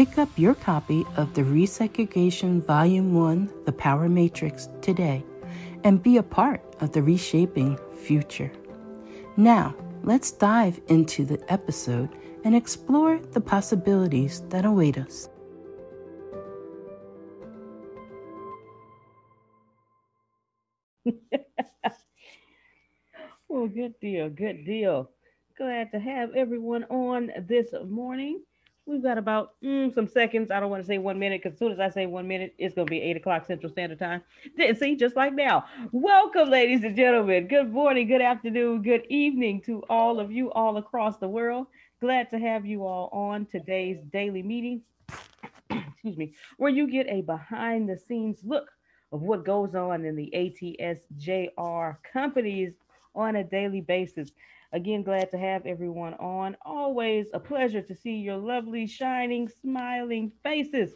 Pick up your copy of the Resegregation Volume 1 The Power Matrix today and be a part of the reshaping future. Now, let's dive into the episode and explore the possibilities that await us. well, good deal, good deal. Glad to have everyone on this morning. We've got about mm, some seconds. I don't want to say one minute because as soon as I say one minute, it's going to be eight o'clock Central Standard Time. See, just like now. Welcome, ladies and gentlemen. Good morning, good afternoon, good evening to all of you all across the world. Glad to have you all on today's daily meeting. Excuse me, where you get a behind the scenes look of what goes on in the ATSJR companies on a daily basis. Again, glad to have everyone on. Always a pleasure to see your lovely, shining, smiling faces.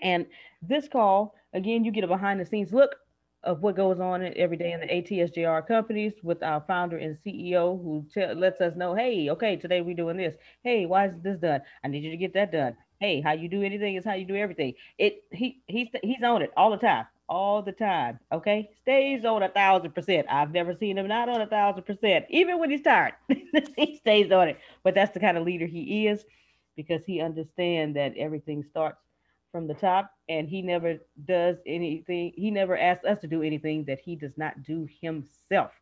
And this call, again, you get a behind the scenes look of what goes on every day in the ATSJR companies with our founder and CEO who t- lets us know, hey, okay, today we're doing this. Hey, why is this done? I need you to get that done. Hey, how you do anything is how you do everything. It he he's he's on it all the time all the time. Okay, stays on a thousand percent. I've never seen him not on a thousand percent, even when he's tired. he stays on it. But that's the kind of leader he is, because he understands that everything starts from the top, and he never does anything. He never asks us to do anything that he does not do himself.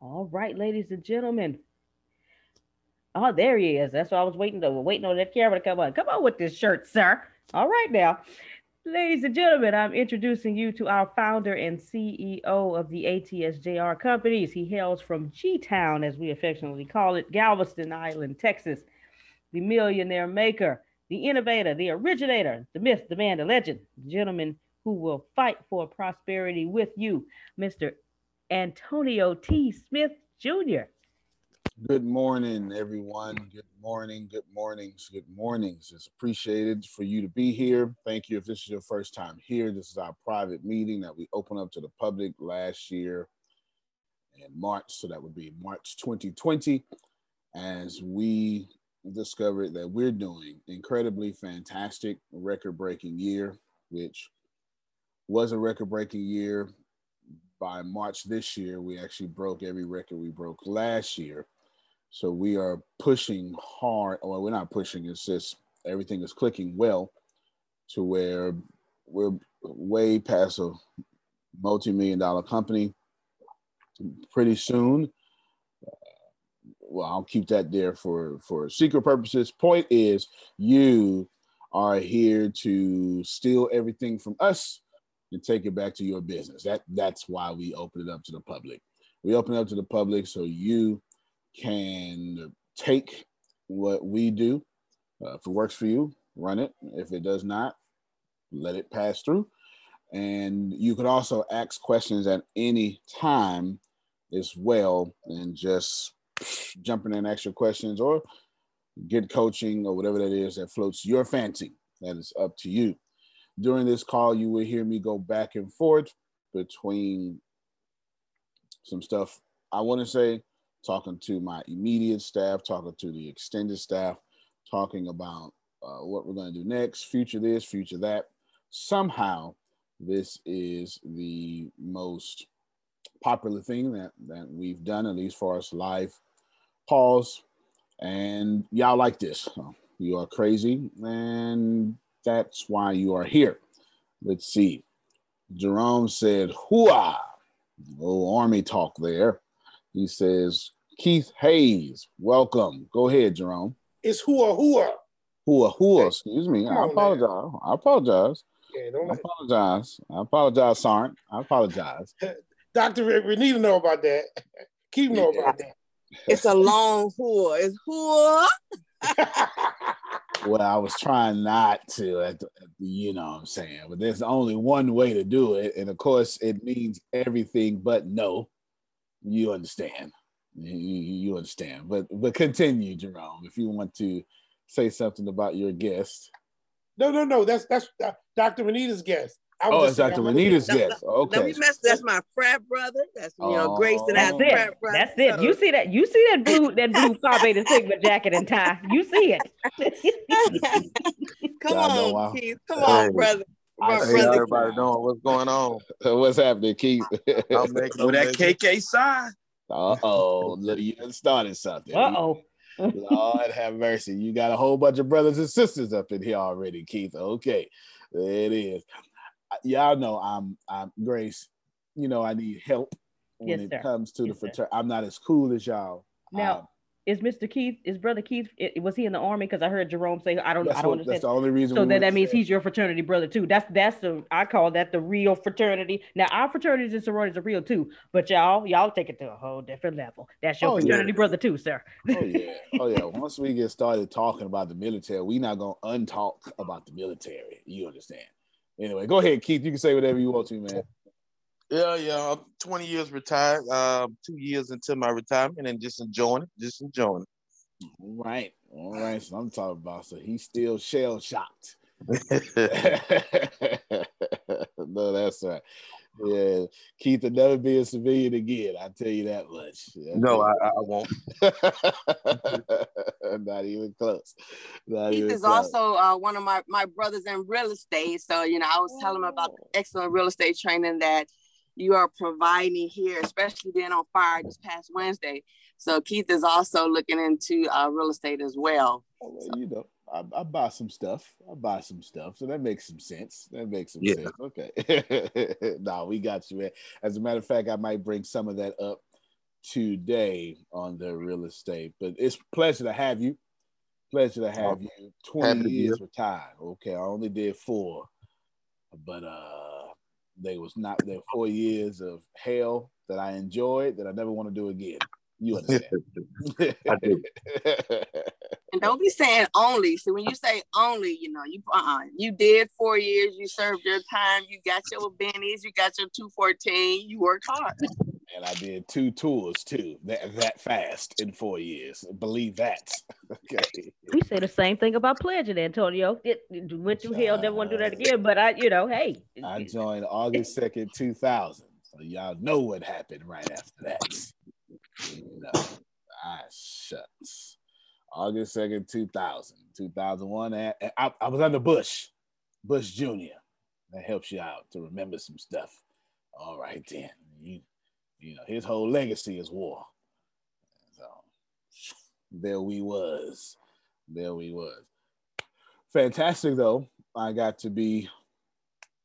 All right, ladies and gentlemen. Oh, there he is. That's what I was waiting to waiting on that camera to come on. Come on with this shirt, sir. All right now. Ladies and gentlemen, I'm introducing you to our founder and CEO of the ATSJR companies. He hails from G Town, as we affectionately call it, Galveston Island, Texas. The millionaire maker, the innovator, the originator, the myth, the man, the legend, the gentleman who will fight for prosperity with you, Mr. Antonio T. Smith Jr. Good morning, everyone. Good morning, good mornings, good mornings. It's appreciated for you to be here. Thank you. If this is your first time here, this is our private meeting that we opened up to the public last year in March. So that would be March 2020, as we discovered that we're doing incredibly fantastic, record breaking year, which was a record breaking year. By March this year, we actually broke every record we broke last year So we are pushing hard, or we're not pushing, it's just everything is clicking well to where we're way past a multi-million dollar company pretty soon. Uh, well, I'll keep that there for for secret purposes. Point is, you are here to steal everything from us and take it back to your business. That that's why we open it up to the public. We open it up to the public so you can take what we do. Uh, if it works for you, run it. If it does not, let it pass through. And you could also ask questions at any time as well and just jump in and ask your questions or get coaching or whatever that is that floats your fancy. That is up to you. During this call, you will hear me go back and forth between some stuff I want to say, talking to my immediate staff, talking to the extended staff, talking about uh, what we're going to do next, future this, future that. Somehow, this is the most popular thing that, that we've done, at least for us live calls. And y'all like this. You are crazy, and that's why you are here. Let's see. Jerome said, Hooah! Little army talk there. He says, Keith Hayes, welcome. Go ahead, Jerome. It's hooah hooah. Hooah hooah. Excuse me. I apologize. I apologize. Yeah, don't I apologize. I apologize, Sarn. I apologize. Dr. We need to know about that. Keep know about that. It's a long whore. It's whore. well, I was trying not to, at the, at the, you know what I'm saying, but there's only one way to do it. And of course, it means everything but no. You understand. You, you understand. But but continue, Jerome, if you want to say something about your guest. No, no, no. That's that's uh, Dr. Renita's guest. oh, it's Dr. Renita's guest. Okay. Let me mess. That's my frat brother. That's you know oh, Grace and I frat brother. That's it. You see that? You see that blue that blue Phi Sigma jacket and tie? You see it? Come on, Keith. Come on, brother. I see brother. everybody knowing what's going on. what's happening, Keith? I'm making oh, that KK sign. Uh oh, you done started something. Uh oh. Lord have mercy. You got a whole bunch of brothers and sisters up in here already, Keith. Okay, there it is. Y'all know I'm I'm Grace. You know I need help when yes, it comes to yes, the fraternity. I'm not as cool as y'all. No. um, is Mr. Keith, is brother Keith, it, was he in the army? Because I heard Jerome say, I don't, I don't what, understand. That's the only reason. So then that means he's your fraternity brother too. That's that's the I call that the real fraternity. Now our fraternities and sororities are real too, but y'all y'all take it to a whole different level. That's your oh, fraternity yeah. brother too, sir. oh yeah, oh yeah. Once we get started talking about the military, we not gonna untalk about the military. You understand? Anyway, go ahead, Keith. You can say whatever you want to, man. Yeah, yeah. I'm 20 years retired. Uh, two years into my retirement, and just enjoying it. Just enjoying it. All right, all right. So I'm talking about. So he's still shell shocked. no, that's right. Yeah, Keith will never be a civilian again. I tell you that much. No, I, I won't. Not even close. Not Keith even is close. also uh, one of my my brothers in real estate. So you know, I was telling him about the excellent real estate training that you are providing here, especially being on fire this past Wednesday. So Keith is also looking into uh, real estate as well. Oh, well so. You know, I, I, buy some stuff. I buy some stuff, so that makes some sense. That makes some yeah. sense. Okay. no, we got you, man. As a matter of fact, I might bring some of that up today on the real estate. But it's pleasure to have you. Pleasure to have you. Twenty years retired. Okay, I only did four, but uh, they was not there four years of hell that I enjoyed that I never want to do again. You understand? I do. and don't be saying only. So when you say only, you know, you uh you did four years, you served your time, you got your bennies, you got your 214, you worked hard. And I did two tours too, that that fast in four years. Believe that. okay. We say the same thing about pledging, Antonio. It, it went through hell, never want to do that again. But I, you know, hey. I joined August 2nd, 2000. So y'all know what happened right after that. No. Ah, shucks. August 2nd, 2000. 2001. I, I, I was under Bush, Bush Jr. That helps you out to remember some stuff. All right, then. You, you know, his whole legacy is war. So, there we was. There we was. Fantastic though. I got to be,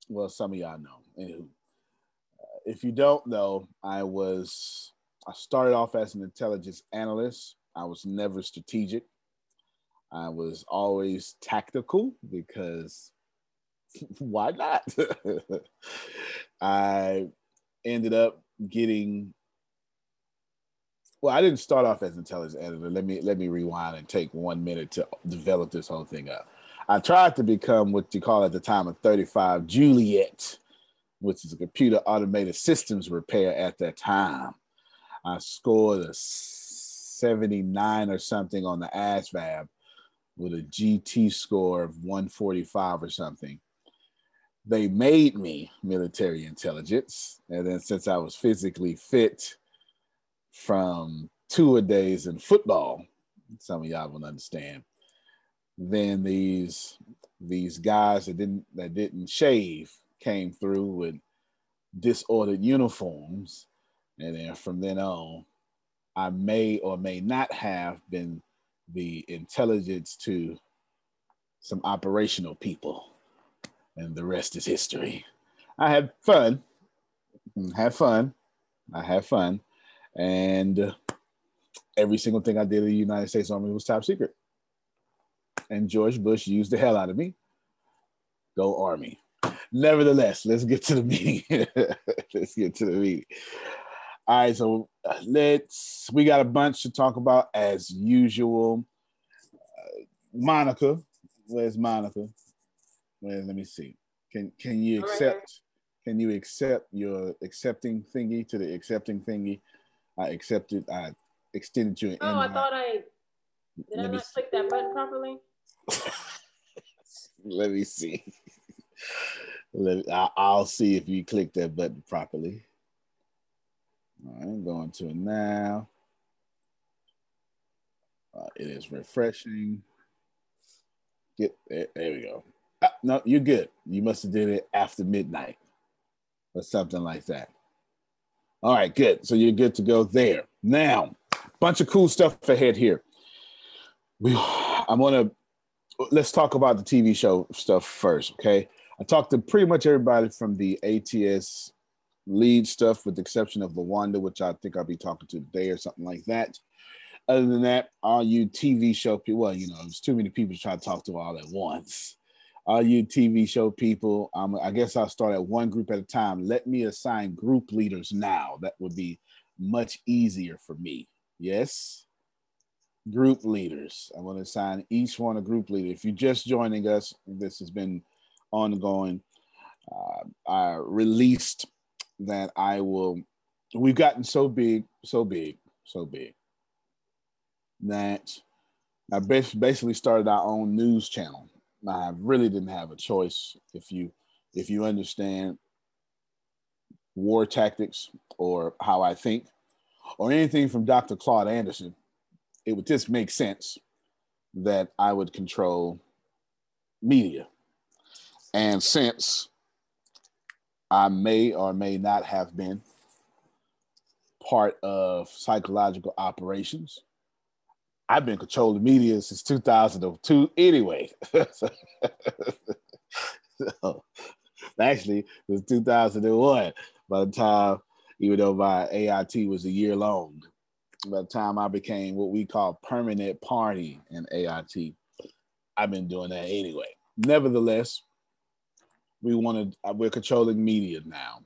well, some of y'all know. Anywho, uh, if you don't know, I was, I started off as an intelligence analyst. I was never strategic. I was always tactical because why not? I ended up getting well, I didn't start off as intelligence editor. Let me let me rewind and take one minute to develop this whole thing up. I tried to become what you call at the time of 35 Juliet, which is a computer automated systems repair at that time. I scored a 79 or something on the ASVAB with a GT score of 145 or something. They made me military intelligence. And then since I was physically fit from two a days in football, some of y'all will understand, then these these guys that didn't that didn't shave came through with disordered uniforms. And then from then on, I may or may not have been the intelligence to some operational people. And the rest is history. I had fun. Had fun. I had fun. And every single thing I did in the United States Army was top secret. And George Bush used the hell out of me. Go Army. Nevertheless, let's get to the meeting. let's get to the meeting. All right, so uh, let's. We got a bunch to talk about as usual. Uh, Monica, where's Monica? Where? Let me see. Can can you accept? Can you accept your accepting thingy to the accepting thingy? I accepted. I extended you an. Oh, invite. I thought I did. Let I not see. click that button properly. Let me see. Let I, I'll see if you click that button properly. All right, I'm going to it now. Uh, it is refreshing. Get there, there we go. No, you're good. You must have did it after midnight or something like that. All right, good. So you're good to go there. Now, bunch of cool stuff ahead here. We, I'm gonna let's talk about the TV show stuff first. Okay, I talked to pretty much everybody from the ATS lead stuff, with the exception of Wanda, which I think I'll be talking to today or something like that. Other than that, all you TV show people, well, you know, there's too many people to try to talk to all at once all you TV show people, um, I guess I'll start at one group at a time. Let me assign group leaders now. That would be much easier for me. Yes. Group leaders. I want to assign each one a group leader. If you're just joining us, this has been ongoing. Uh, I released that I will. We've gotten so big, so big, so big that I basically started our own news channel I really didn't have a choice. If you if you understand war tactics or how I think, or anything from Dr. Claude Anderson, it would just make sense that I would control media. And since I may or may not have been part of psychological operations, I've been controlling media since 2002 anyway. so, actually, it was 2001 by the time, even though my AIT was a year long, by the time I became what we call permanent party in AIT, I've been doing that anyway. Nevertheless, we wanted, we're controlling media now.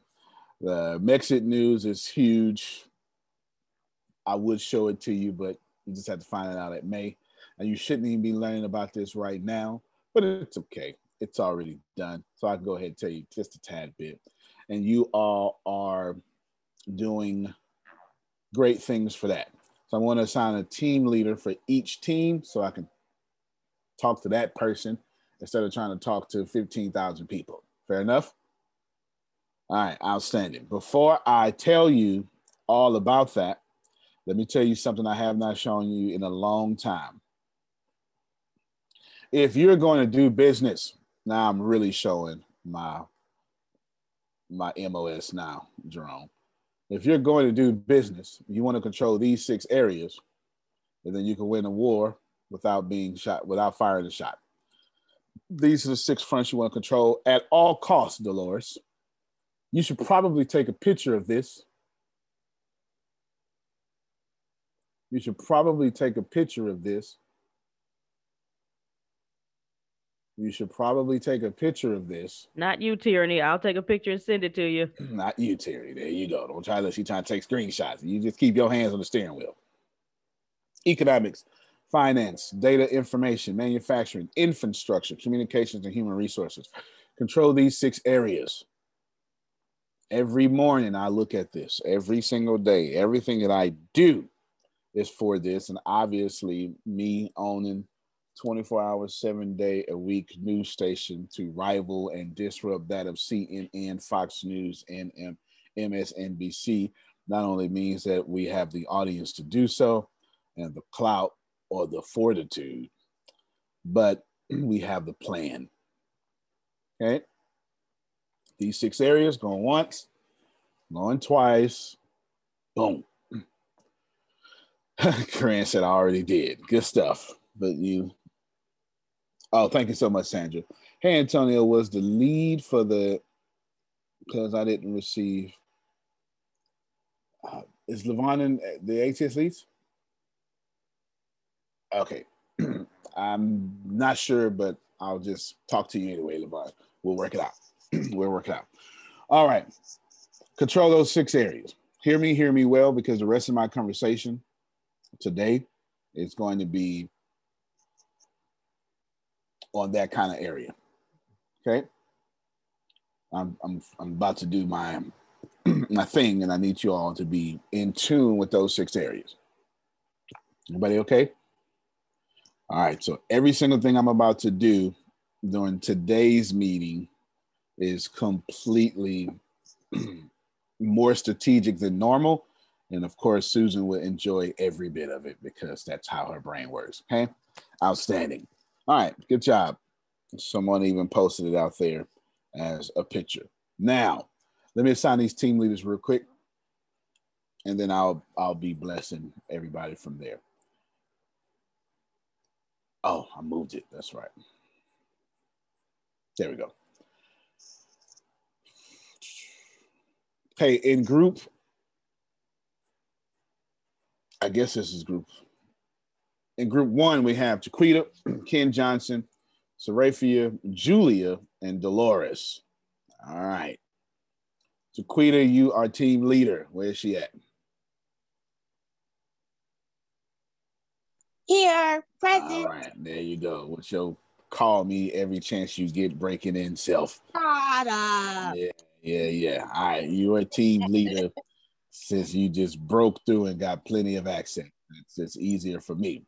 The Mexit news is huge. I would show it to you, but you just have to find it out at May. And you shouldn't even be learning about this right now, but it's okay. It's already done. So I can go ahead and tell you just a tad bit. And you all are doing great things for that. So I want to assign a team leader for each team so I can talk to that person instead of trying to talk to 15,000 people. Fair enough? All right, outstanding. Before I tell you all about that, let me tell you something I have not shown you in a long time. If you're going to do business, now I'm really showing my my MOS now, Jerome. If you're going to do business, you want to control these six areas, and then you can win a war without being shot, without firing a shot. These are the six fronts you want to control at all costs, Dolores. You should probably take a picture of this. You should probably take a picture of this. You should probably take a picture of this. Not you, Tyranny. I'll take a picture and send it to you. Not you, Terry. There you go. Don't try to she trying to take screenshots. You just keep your hands on the steering wheel. Economics, finance, data information, manufacturing, infrastructure, communications, and human resources. Control these six areas. Every morning I look at this every single day. Everything that I do is for this. And obviously, me owning 24 hours, seven day a week news station to rival and disrupt that of CNN, Fox News, and MSNBC not only means that we have the audience to do so and the clout or the fortitude, but we have the plan. Okay. These six areas going once, going twice, boom. Corinne said I already did. Good stuff. But you Oh, thank you so much, Sandra. Hey, Antonio was the lead for the because I didn't receive. Uh, is Levon in the ATS leads? Okay, I'm not sure, but I'll just talk to you anyway, Levon. We'll work it out. we'll work it out. All right, control those six areas. Hear me, hear me well, because the rest of my conversation today is going to be on that kind of area. Okay. I'm I'm I'm about to do my my thing, and I need you all to be in tune with those six areas. Everybody okay? All right. So every single thing I'm about to do during today's meeting is completely more strategic than normal. And of course, Susan will enjoy every bit of it because that's how her brain works. Okay. Outstanding. All right, good job. Someone even posted it out there as a picture. Now, let me assign these team leaders real quick, and then I'll I'll be blessing everybody from there. Oh, I moved it. That's right. There we go. Okay, in group, I guess this is group in group one, we have Jaquita, Ken Johnson, Seraphia, Julia, and Dolores. All right. Jaquita, you are team leader. Where is she at? Here, present. All right, there you go. What's your call me every chance you get breaking in self? Yeah, yeah, yeah. All right, you're a team leader since you just broke through and got plenty of accent. It's just easier for me.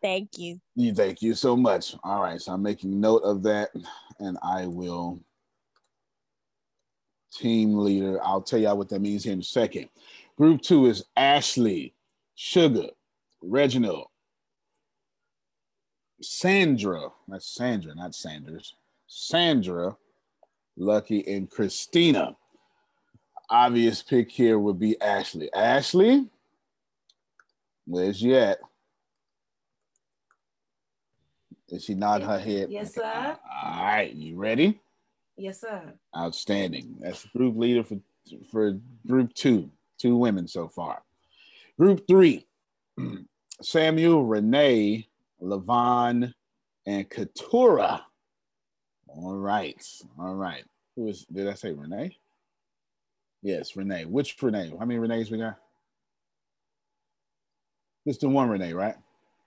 Thank you. You thank you so much. All right, so I'm making note of that, and I will team leader. I'll tell y'all what that means here in a second. Group two is Ashley, Sugar, Reginald, Sandra. That's Sandra, not Sanders. Sandra, Lucky, and Christina. Obvious pick here would be Ashley. Ashley, where's you at? Is she nod her head? Yes, sir. All right, you ready? Yes, sir. Outstanding. That's group leader for for group two. Two women so far. Group three: Samuel, Renee, Levon, and Katura. All right, all right. Who is? Did I say Renee? Yes, Renee. Which Renee? How many Renees we got? Just the one Renee, right?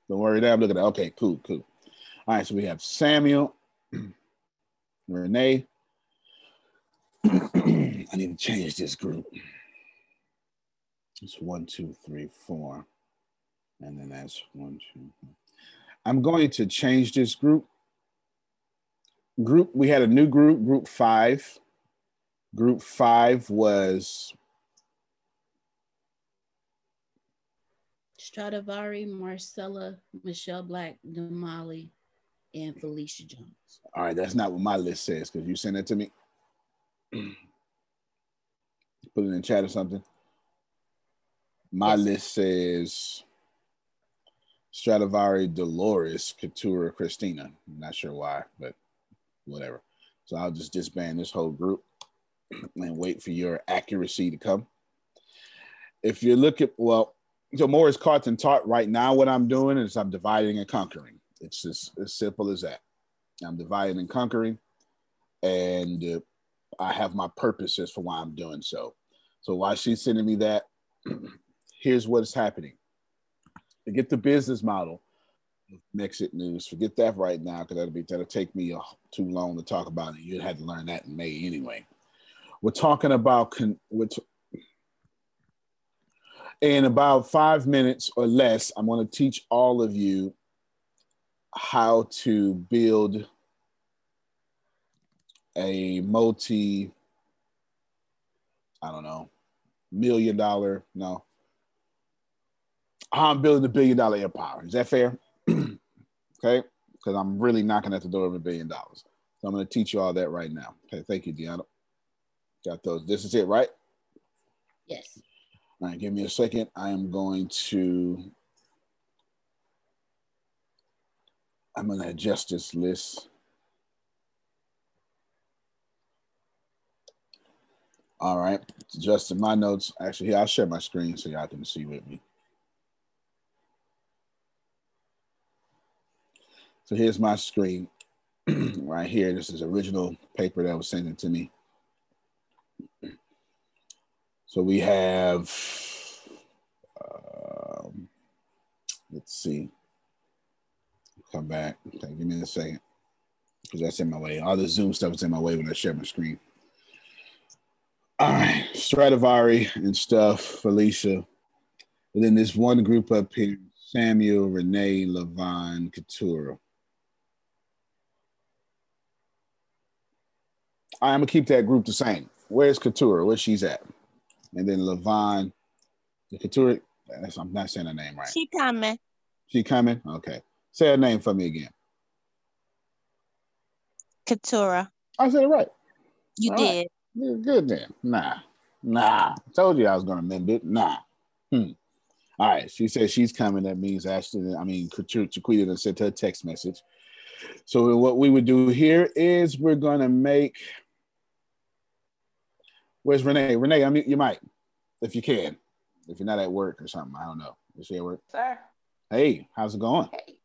Don't worry, that. Look at that. Okay, cool, cool. All right, so we have Samuel, Renee. I need to change this group. It's one, two, three, four. And then that's one, two. I'm going to change this group. Group, we had a new group, group five. Group five was Stradivari, Marcella, Michelle Black, Damali, and Felicia Jones. All right, that's not what my list says because you sent it to me. Put it in chat or something. My yes. list says Stradivari Dolores Couture Christina. I'm not sure why, but whatever. So I'll just disband this whole group and wait for your accuracy to come. If you look at, well, so Morris Carton taught right now what I'm doing is I'm dividing and conquering. It's just as simple as that. I'm dividing and conquering, and uh, I have my purposes for why I'm doing so. So while she's sending me that, here's what is happening. Forget the business model of Mexit News. Forget that right now because that'll be that'll take me too long to talk about it. You'd have to learn that in May anyway. We're talking about con- which in about five minutes or less, I'm going to teach all of you how to build a multi, I don't know, million dollar, no. I'm building a billion dollar empire. Is that fair? okay. Because I'm really knocking at the door of a billion dollars. So I'm going to teach you all that right now. Okay. Thank you, Deanna. Got those. This is it, right? Yes. All right. Give me a second. I am going to. I'm going to adjust this list. All right, adjusting my notes. Actually, here, I'll share my screen so y'all can see with me. So here's my screen right here. This is original paper that was sent to me. So we have, um, let's see. Come back. Okay, give me a second because that's in my way. All the Zoom stuff is in my way when I share my screen. All right, Stradivari and stuff, Felicia. And then this one group up here, Samuel, Renee, Levine, Couture. I'm gonna keep that group the same. Where's Couture? Where she's at? And then Levine, the Couture. I'm not saying her name right. She coming. She coming? Okay. Say her name for me again. Katura. I said it right. You All did. Right. Good then. Nah. Nah. Told you I was gonna mend it. Nah. Hmm. All right. She said she's coming. That means Ashton, I mean Katura Chiquita sent her a text message. So what we would do here is we're gonna make Where's Renee? Renee, I mean you might, if you can. If you're not at work or something. I don't know. Is she at work? Sir. Hey, how's it going? Hey.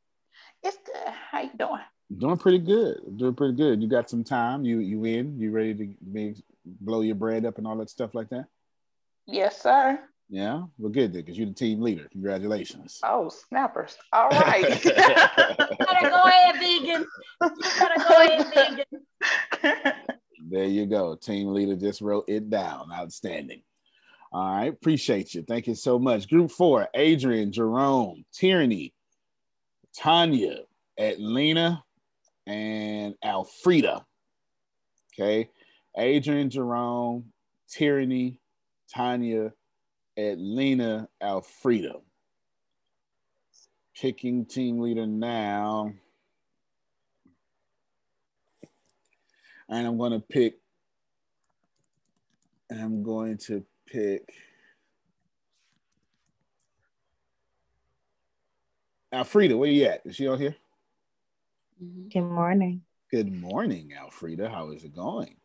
It's good. How you doing? Doing pretty good. Doing pretty good. You got some time. You you in? You ready to be, blow your bread up and all that stuff like that? Yes, sir. Yeah, well, good then, because you're the team leader. Congratulations. Oh, snappers! All right. you better go ahead, vegan. You better go ahead, vegan. there you go. Team leader just wrote it down. Outstanding. All right, appreciate you. Thank you so much. Group four: Adrian, Jerome, Tyranny, Tanya, Atlina, and Alfreda. Okay. Adrian Jerome, Tyranny, Tanya, Atlina, Alfreda. Picking team leader now. And I'm going to pick, I'm going to pick Alfreda. Where you at? Is she on here? Mm-hmm. Good morning. Good morning, Alfreda. How is it going?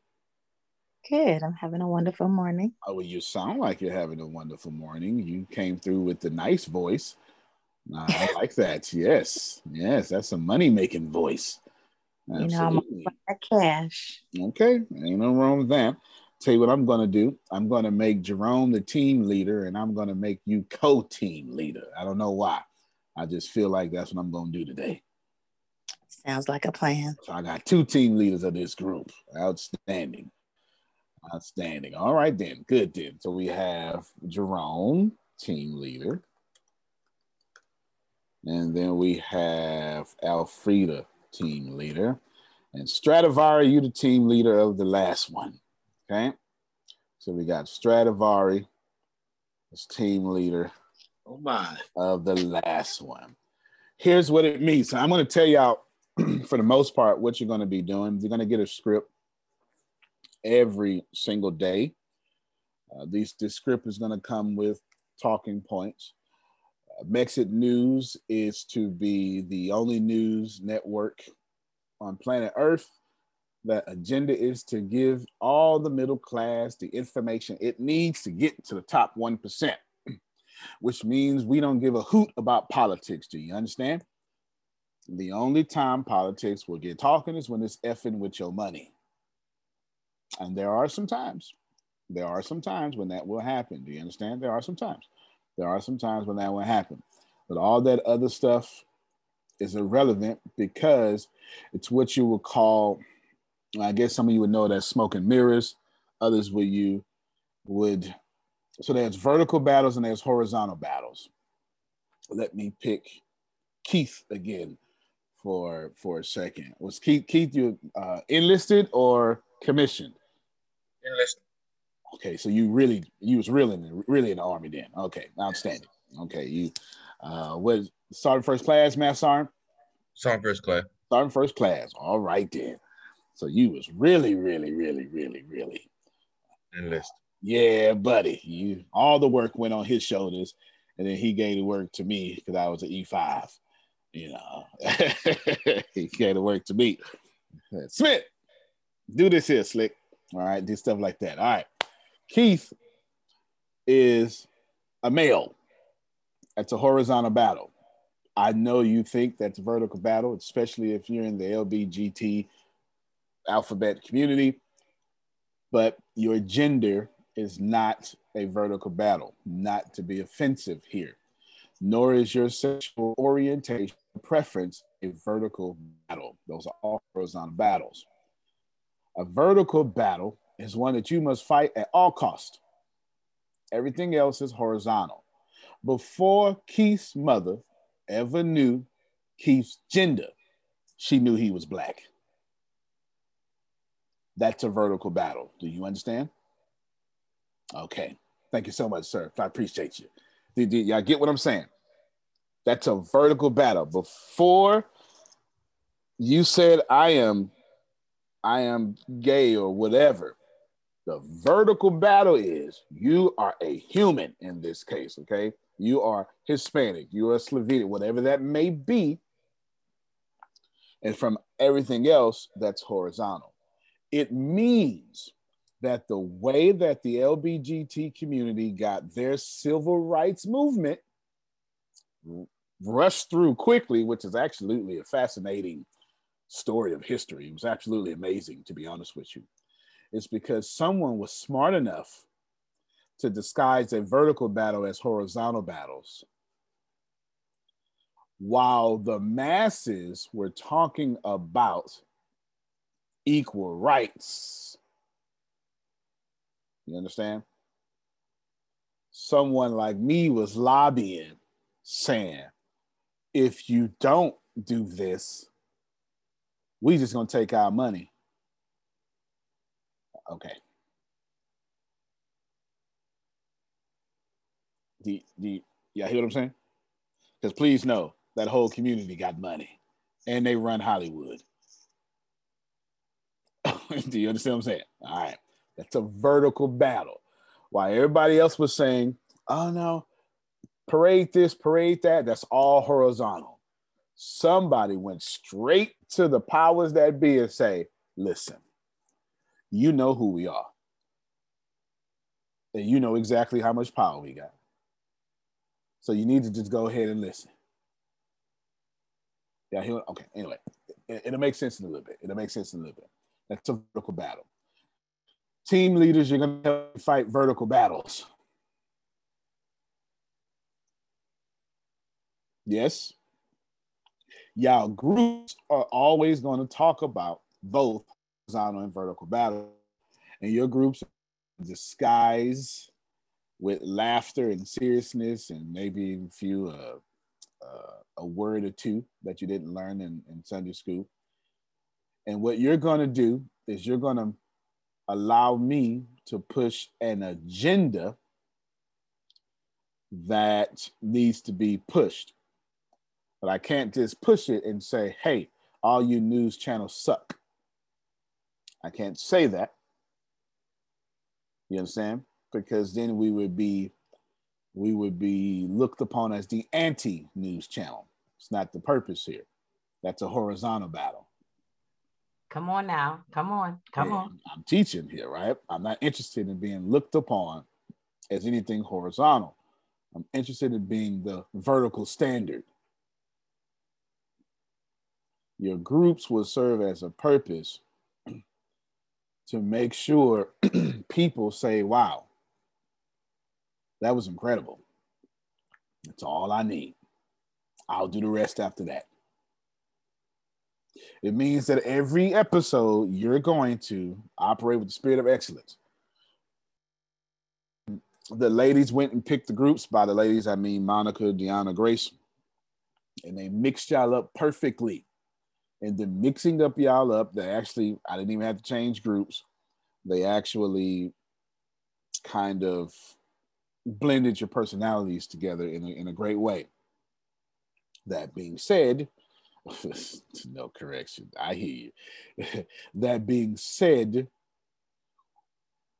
Good. I'm having a wonderful morning. Oh, well, you sound like you're having a wonderful morning. You came through with the nice voice. Nah, I like that. Yes. Yes. That's a money making voice. You know, I'm about cash. Okay. Ain't no wrong with that. Tell you what I'm going to do. I'm going to make Jerome the team leader and I'm going to make you co team leader. I don't know why. I just feel like that's what I'm going to do today. Sounds like a plan. So I got two team leaders of this group. Outstanding. Outstanding. All right, then. Good, then. So we have Jerome, team leader. And then we have Alfreda, team leader. And Stradivari, you the team leader of the last one. Okay. So we got Stradivari as team leader. Oh my. Of the last one. Here's what it means. So I'm going to tell y'all for the most part what you're going to be doing. You're going to get a script every single day. Uh, these this script is going to come with talking points. Mexit News is to be the only news network on planet Earth. The agenda is to give all the middle class the information it needs to get to the top 1%, which means we don't give a hoot about politics. Do you understand? The only time politics will get talking is when it's effing with your money. And there are some times, there are some times when that will happen. Do you understand? There are some times. There are some times when that will happen. But all that other stuff is irrelevant because it's what you would call, I guess some of you would know that smoke and mirrors. Others would you would so there's vertical battles and there's horizontal battles. Let me pick Keith again for for a second. Was Keith Keith you uh, enlisted or commissioned? Enlisted. Okay, so you really you was really in the, really in the army then. Okay, outstanding. Okay, you uh was sergeant first class, Master Sergeant? Sergeant first class. Sergeant first class. All right then. So you was really, really, really, really, really enlisted. Yeah, buddy. You all the work went on his shoulders, and then he gave the work to me because I was an E5. You know, he gave the work to me. Smith, do this here, slick. All right, do stuff like that. All right. Keith is a male. That's a horizontal battle. I know you think that's a vertical battle, especially if you're in the LBGT alphabet community, but your gender is not a vertical battle, not to be offensive here, nor is your sexual orientation preference a vertical battle. Those are all horizontal battles. A vertical battle is one that you must fight at all cost. Everything else is horizontal. Before Keith's mother ever knew Keith's gender, she knew he was black. That's a vertical battle. Do you understand? Okay. Thank you so much, sir. I appreciate you. Did, did y'all get what I'm saying? That's a vertical battle. Before you said I am I am gay or whatever, the vertical battle is you are a human in this case, okay? You are Hispanic, you are Slovenian, whatever that may be. And from everything else, that's horizontal. It means that the way that the LBGT community got their civil rights movement rushed through quickly, which is absolutely a fascinating story of history. It was absolutely amazing, to be honest with you. It's because someone was smart enough to disguise a vertical battle as horizontal battles. While the masses were talking about equal rights. You understand? Someone like me was lobbying, saying, if you don't do this, we just gonna take our money. Okay. Do, do y'all hear what I'm saying? Because please know that whole community got money and they run Hollywood. do you understand what I'm saying? All right. That's a vertical battle. While everybody else was saying, oh no, parade this, parade that, that's all horizontal. Somebody went straight to the powers that be and say, listen, you know who we are. And you know exactly how much power we got. So you need to just go ahead and listen. Yeah, he okay. Anyway, it, it'll make sense in a little bit. It'll make sense in a little bit. That's a vertical battle. Team leaders, you're gonna fight vertical battles. Yes. Y'all groups are always going to talk about both horizontal and vertical battle. And your groups disguise with laughter and seriousness and maybe a few uh, uh, a word or two that you didn't learn in, in Sunday school. And what you're going to do is you're going to allow me to push an agenda that needs to be pushed. But I can't just push it and say, hey, all you news channels suck. I can't say that. You understand? Because then we would be we would be looked upon as the anti news channel. It's not the purpose here. That's a horizontal battle. Come on now. Come on. Come on. I'm teaching here, right? I'm not interested in being looked upon as anything horizontal. I'm interested in being the vertical standard. Your groups will serve as a purpose to make sure people say, wow, that was incredible. That's all I need. I'll do the rest after that. It means that every episode you're going to operate with the spirit of excellence. The ladies went and picked the groups. By the ladies, I mean Monica, Deanna, Grace, and they mixed y'all up perfectly. And then mixing up y'all up, they actually, I didn't even have to change groups. They actually kind of blended your personalities together in a, in a great way. That being said, no correction. I hear you. that being said,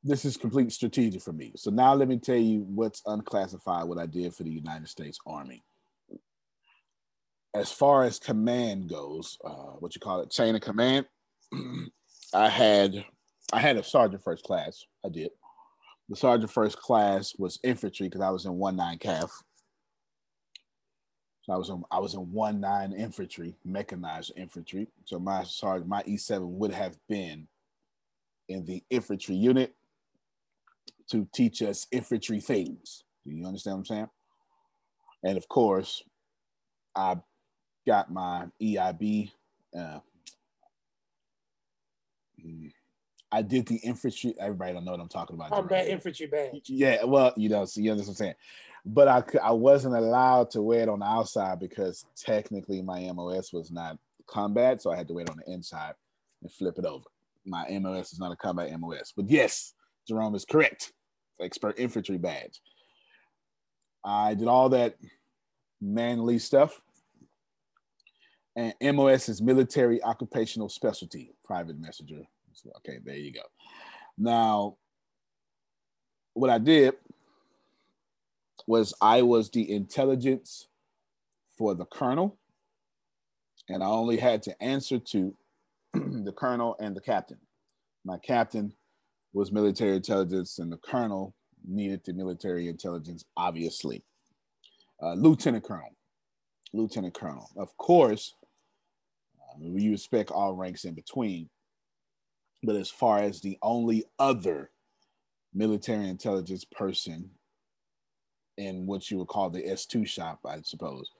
this is complete strategic for me. So now let me tell you what's unclassified, what I did for the United States Army. As far as command goes, uh, what you call it, chain of command, I had I had a sergeant first class. I did. The sergeant first class was infantry because I was in one nine cav. So I was in I was in one nine infantry, mechanized infantry. So my sergeant, my E seven would have been in the infantry unit to teach us infantry things. Do you understand what I'm saying? And of course, I got my EIB. Uh, mm, I did the infantry. Everybody don't know what I'm talking about. Combat Jerome. infantry badge. Yeah, well, you know, so you understand what I'm saying. But I I wasn't allowed to wear it on the outside because technically my MOS was not combat, so I had to wear it on the inside and flip it over. My MOS is not a combat MOS. But yes, Jerome is correct. Expert infantry badge. I did all that manly stuff. And MOS is military occupational specialty, private messenger. So, okay, there you go. Now, what I did was I was the intelligence for the colonel, and I only had to answer to the colonel and the captain. My captain was military intelligence, and the colonel needed the military intelligence, obviously. Uh, Lieutenant Colonel, Lieutenant Colonel. Of course, uh, we respect all ranks in between, but as far as the only other military intelligence person in what you would call the S2 shop, I suppose,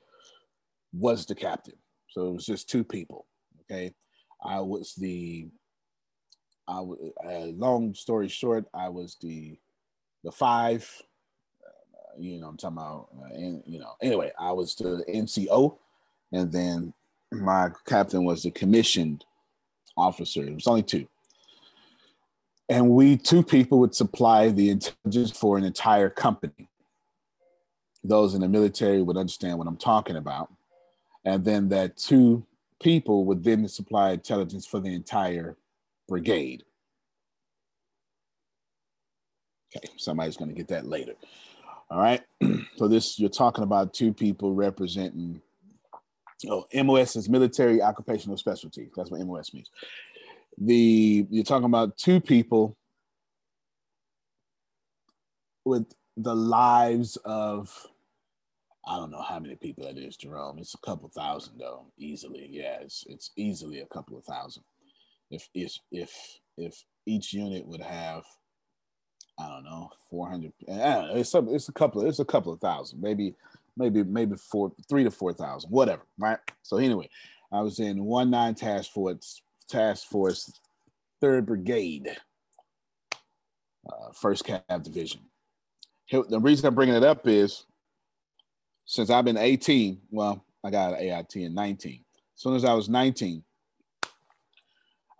was the captain. So it was just two people. Okay. I was the, I was, uh, long story short, I was the, the five, uh, you know, I'm talking about, uh, and, you know, anyway, I was the NCO. And then my captain was a commissioned officer. It was only two. And we two people would supply the intelligence for an entire company those in the military would understand what I'm talking about. And then that two people would then supply intelligence for the entire brigade. Okay, somebody's going to get that later. All right. so this you're talking about two people representing oh MOS is military occupational specialty. That's what MOS means. The you're talking about two people with the lives of I don't know how many people that is, Jerome. It's a couple thousand though, easily. Yeah, it's it's easily a couple of thousand. If if if if each unit would have, I don't know, four hundred. Eh, it's some, it's a couple. It's a couple of thousand, maybe maybe maybe four, three to four thousand, whatever. Right. So anyway, I was in one nine task force task force, third brigade, uh, first cav division. The reason I'm bringing it up is since I've been 18, well, I got an AIT in 19. As soon as I was 19,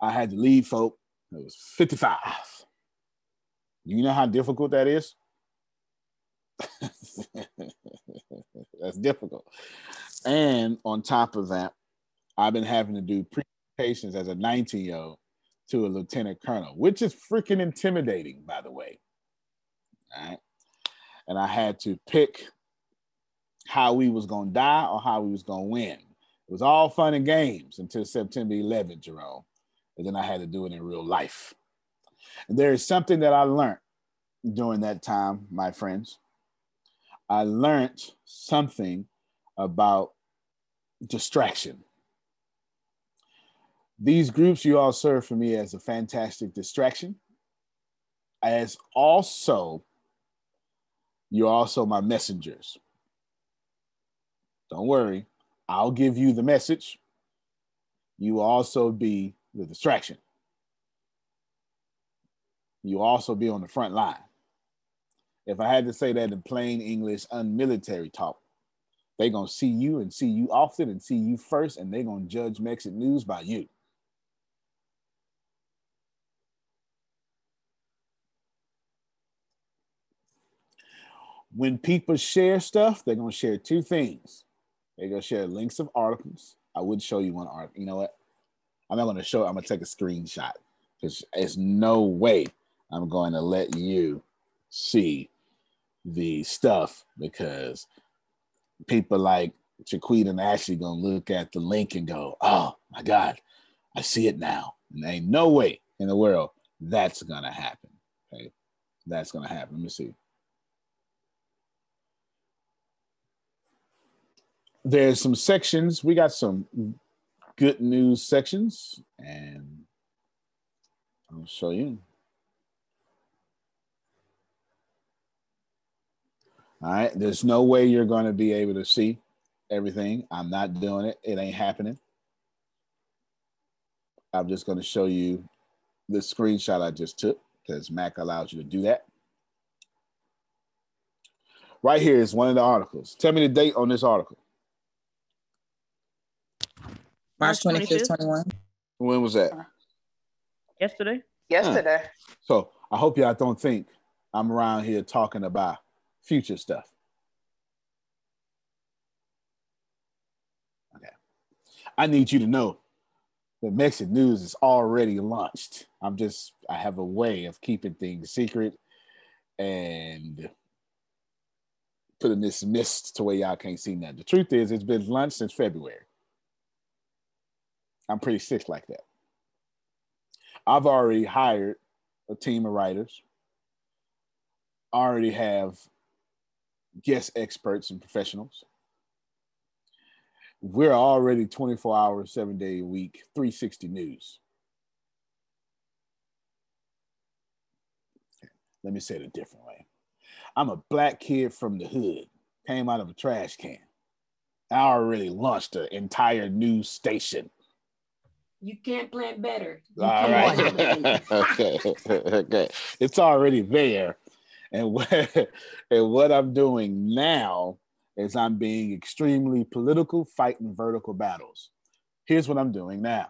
I had to leave folk. It was 55. You know how difficult that is? That's difficult. And on top of that, I've been having to do presentations as a 19 year old to a lieutenant colonel, which is freaking intimidating, by the way. All right. and I had to pick how we was gonna die or how we was gonna win. It was all fun and games until September 11th, Jerome, and then I had to do it in real life. And there is something that I learned during that time, my friends. I learned something about distraction. These groups you all serve for me as a fantastic distraction, as also you're also my messengers. Don't worry, I'll give you the message. You also be the distraction. You also be on the front line. If I had to say that in plain English, unmilitary talk, they're gonna see you and see you often and see you first, and they're gonna judge Mexit news by you. When people share stuff, they're gonna share two things. They're gonna share links of articles. I would show you one article. You know what? I'm not gonna show. I'm gonna take a screenshot because there's no way I'm going to let you see the stuff because people like Chiquita and Ashley gonna look at the link and go, "Oh my God, I see it now." And there ain't no way in the world that's gonna happen. Okay, that's gonna happen. Let me see. There's some sections. We got some good news sections, and I'll show you. All right. There's no way you're going to be able to see everything. I'm not doing it. It ain't happening. I'm just going to show you the screenshot I just took because Mac allows you to do that. Right here is one of the articles. Tell me the date on this article. March 25th, 21. When was that? Yesterday. Yesterday. So I hope y'all don't think I'm around here talking about future stuff. Okay. I need you to know that Mexit news is already launched. I'm just, I have a way of keeping things secret and putting this mist to where y'all can't see nothing. The truth is, it's been launched since February. I'm pretty sick like that. I've already hired a team of writers. already have guest experts and professionals. We're already 24 hours, seven day a week, 360 news. Let me say it a different way. I'm a black kid from the hood, came out of a trash can. I already launched an entire news station. You can't plan better. You All right. okay. okay. It's already there. And what, and what I'm doing now is I'm being extremely political, fighting vertical battles. Here's what I'm doing now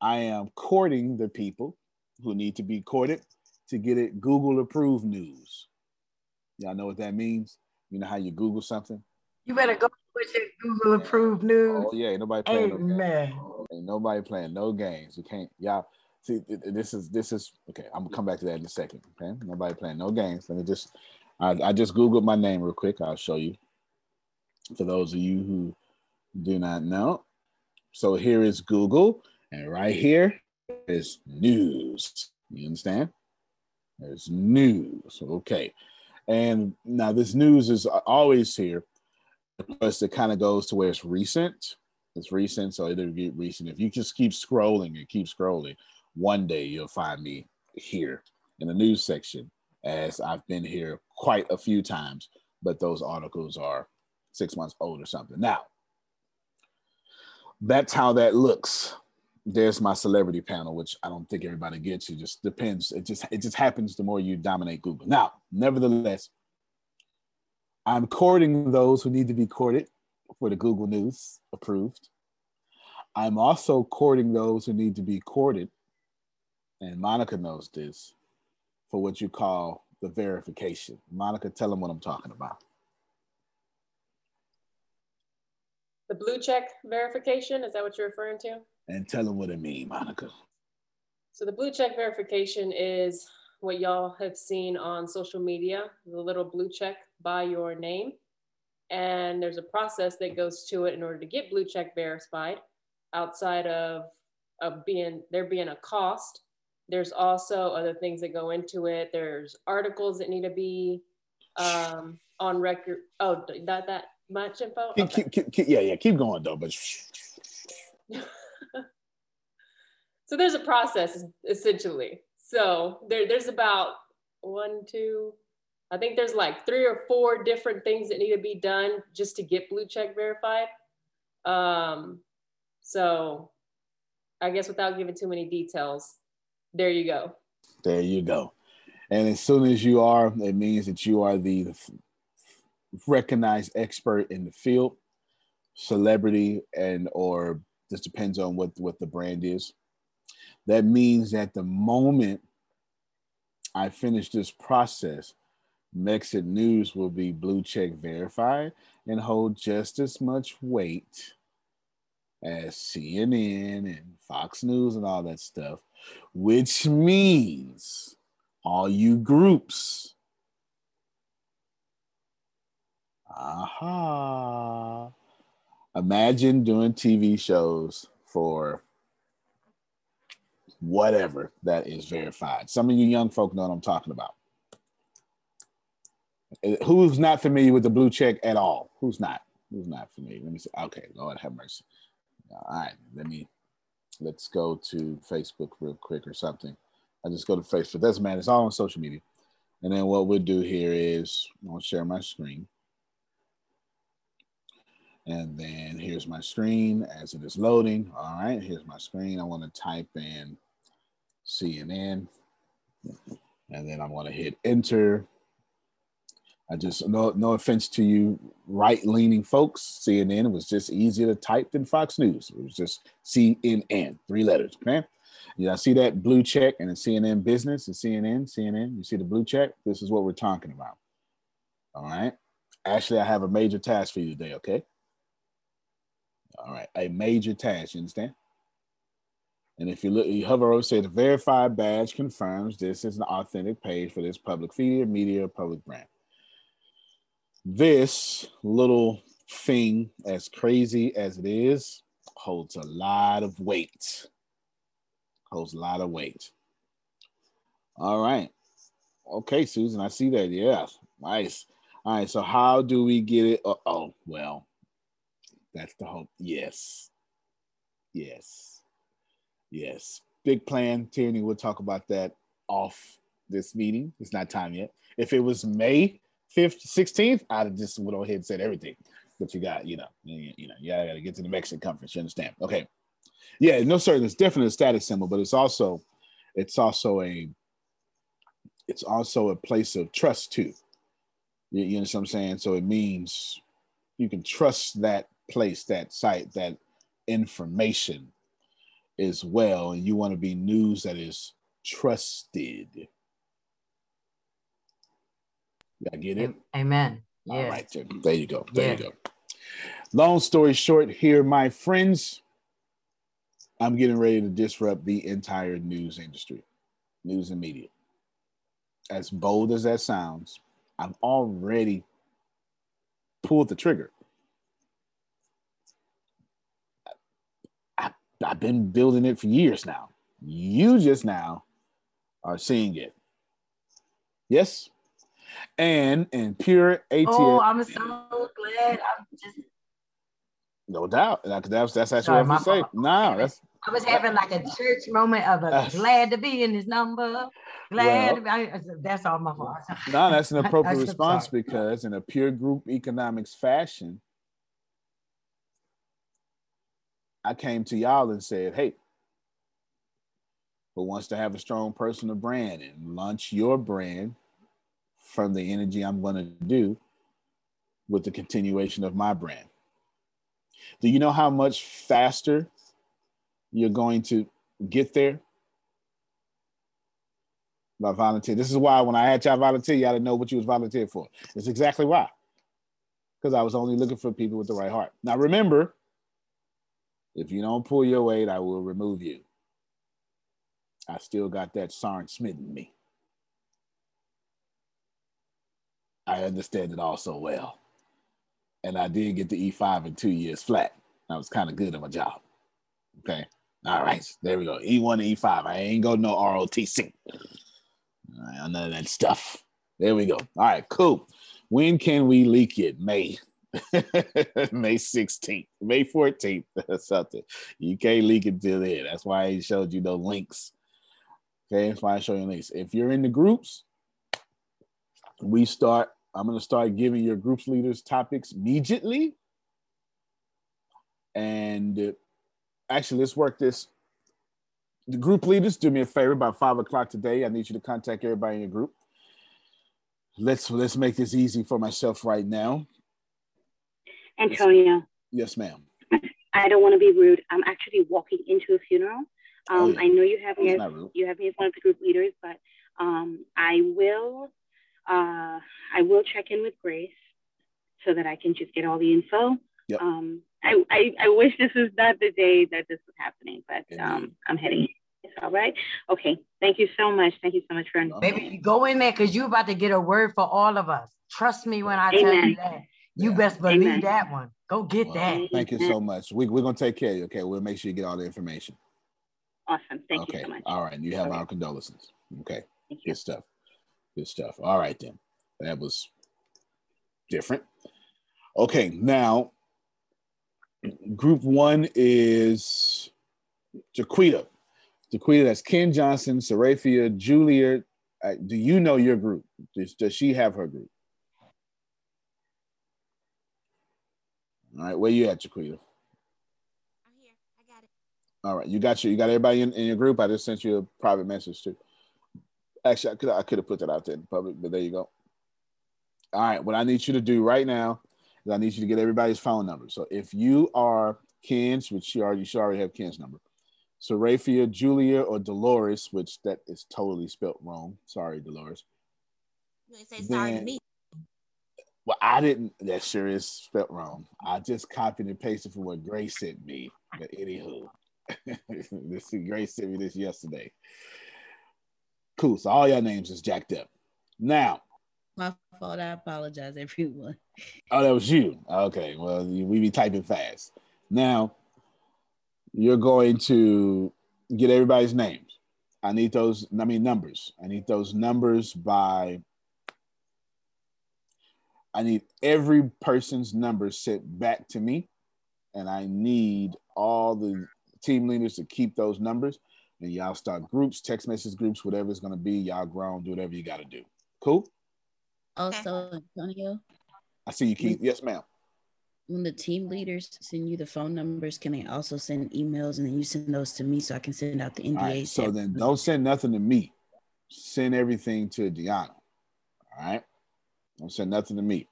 I am courting the people who need to be courted to get it Google approved news. Y'all know what that means? You know how you Google something? You better go with your Google approved news. Oh, yeah, nobody playing no. Amen. Ain't nobody playing no games. You can't, y'all. See, th- th- this is this is okay. I'm gonna come back to that in a second. Okay, nobody playing no games. Let me just, I, I just googled my name real quick. I'll show you. For those of you who do not know, so here is Google, and right here is news. You understand? There's news. Okay, and now this news is always here because it kind of goes to where it's recent. It's recent, so it'll be recent. If you just keep scrolling and keep scrolling, one day you'll find me here in the news section, as I've been here quite a few times, but those articles are six months old or something. Now, that's how that looks. There's my celebrity panel, which I don't think everybody gets. It just depends. It just it just happens the more you dominate Google. Now, nevertheless, I'm courting those who need to be courted for the Google News approved. I'm also courting those who need to be courted, and Monica knows this, for what you call the verification. Monica, tell them what I'm talking about. The blue check verification, is that what you're referring to? And tell them what it means, Monica. So the blue check verification is what y'all have seen on social media, the little blue check by your name. And there's a process that goes to it in order to get blue check verified outside of, of being there being a cost. There's also other things that go into it. There's articles that need to be um, on record. Oh, not that much info. Keep, keep, keep, keep- yeah, yeah, keep going though. But So there's a process essentially. So there, there's about one, two, I think there's like three or four different things that need to be done just to get blue check verified. Um, so I guess without giving too many details, there you go. there you go. And as soon as you are, it means that you are the, recognized expert in the field, celebrity, and or this depends on what what the brand is. That means that the moment I finish this process, Mexit News will be blue check verified and hold just as much weight as CNN and Fox News and all that stuff, which means all you groups. Aha. Imagine doing TV shows for whatever that is verified. Some of you young folk know what I'm talking about. Uh, Who's not familiar with the blue check at all? Who's not? Who's not familiar? Let me see. Okay, Lord have mercy. All right, let me let's go to Facebook real quick or something. I just go to Facebook. Doesn't matter. It's all on social media. And then what we'll do here is I'll share my screen. And then here's my screen as it is loading. All right, here's my screen. I want to type in CNN. And then I'm going to hit enter. I just no no offense to you right leaning folks. CNN was just easier to type than Fox News. It was just CNN, three letters. Okay. Yeah, I see that blue check and CNN business and CNN, CNN. You see the blue check? This is what we're talking about. All right. Ashley, I have a major task for you today, okay? All right, a major task, you understand? And if you look, you hover over, say the verified badge confirms this is an authentic page for this public feeder, media, or public brand. This little thing, as crazy as it is, holds a lot of weight. Holds a lot of weight. All right. Okay, Susan, I see that. Yeah, nice. All right, so how do we get it? Oh, oh well, that's the hope. Yes. Yes. Yes. Big plan. Tierney, we'll talk about that off this meeting. It's not time yet. If it was May 5th, 16th, I'd have just went ahead and said everything. But you got, you know, you, you know, you gotta get to the Mexit conference. You understand? Okay. Yeah, no sir. It's definitely a status symbol, but it's also, it's also a, it's also a place of trust too. You, you understand what I'm saying? So it means you can trust that place, that site, that information as well. And you want to be news that is trusted. I get it? Amen. All right, there, there you go. There Yeah. you go. Long story short, here, my friends, I'm getting ready to disrupt the entire news industry, news and media. As bold as that sounds, I've already pulled the trigger. I, I've been building it for years now. You just now are seeing it. Yes. And in pure ATL, Oh, I'm so glad. I'm just no doubt. That's that's that's Sorry, what I'm my gonna say. No, that's I was having like a church moment of a glad to be in this number. Glad Well- to be, I, that's all my fault. no, that's an appropriate response sorry. because in a pure group economics fashion, I came to y'all and said, hey, who wants to have a strong personal brand and launch your brand from the energy I'm going to do with the continuation of my brand? Do you know how much faster you're going to get there by volunteer? This is why when I had y'all volunteer, y'all didn't know what you was volunteering for. It's exactly why. Because I was only looking for people with the right heart. Now remember, if you don't pull your weight, I will remove you. I still got that Sarn Smith in me. I understand it all so well. And I did get the E5 in two years flat. I was kind of good at my job. Okay. All right. There we go. E1 E5. I ain't go no ROTC. All right, none of that stuff. There we go. All right, cool. When can we leak it? May. May 16th, May 14th, or something. You can't leak it till then. That's why I showed you the links. Okay, that's why I show you links. If you're in the groups, we start. I'm going to start giving your groups leaders topics immediately. And uh, actually, let's work this. The group leaders, do me a favor. By five o'clock today, I need you to contact everybody in your group. Let's let's make this easy for myself right now. Antonio, Yes, ma'am. I don't want to be rude. I'm actually walking into a funeral. Um, Oh, yeah. I know you have me as you have me as one of the group leaders, but um, I will uh, I will check in with Grace so that I can just get all the info. Yep. Um, I, I I wish this was not the day that this was happening, but um, I'm heading. It's all right. Okay. Thank you so much. Thank you so much for Baby, you go in there because you're about to get a word for all of us. Trust me when I tell you that. You best believe Amen. that one. Go get that. Thank you so much. We, we're going to take care of you. Okay. We'll make sure you get all the information. Awesome. Thank okay. you so much. All right. And you have our condolences. Okay. Good stuff. Good stuff. All right, then. That was different. Okay. Now, group one is Jaquita. Jaquita, that's Ken Johnson, Seraphia, Julia. Do you know your group? Does, does she have her group? All right, where you at, Jaquita? I'm here. I got it. All right, you got your, you got everybody in, in your group. I just sent you a private message too. Actually, I could I could have put that out there in public, but there you go. All right, what I need you to do right now is I need you to get everybody's phone number. So if you are Ken's, which you already you should already have Ken's number, Seraphia, Julia, or Dolores, which that is totally spelt wrong. Sorry, Dolores. You ain't say sorry to me. Well, I didn't. That sure is spelt wrong. I just copied and pasted from what Grace sent me. But anywho, this Grace sent me this yesterday. Cool. So all your names is jacked up. Now, My fault. I apologize, everyone. oh, that was you. Okay. Well, we be typing fast. Now, you're going to get everybody's names. I need those. I mean numbers. I need those numbers by. I need every person's number sent back to me, and I need all the team leaders to keep those numbers. And y'all start groups, text message groups, whatever it's gonna be. Y'all grown, do whatever you got to do. Cool. Also, Antonio, I see you, Keith. Yes, ma'am. when the team leaders send you the phone numbers, can they also send emails and then you send those to me so I can send out the? All right, so then don't send nothing to me. Send everything to Deanna. All right. Don't send nothing to me.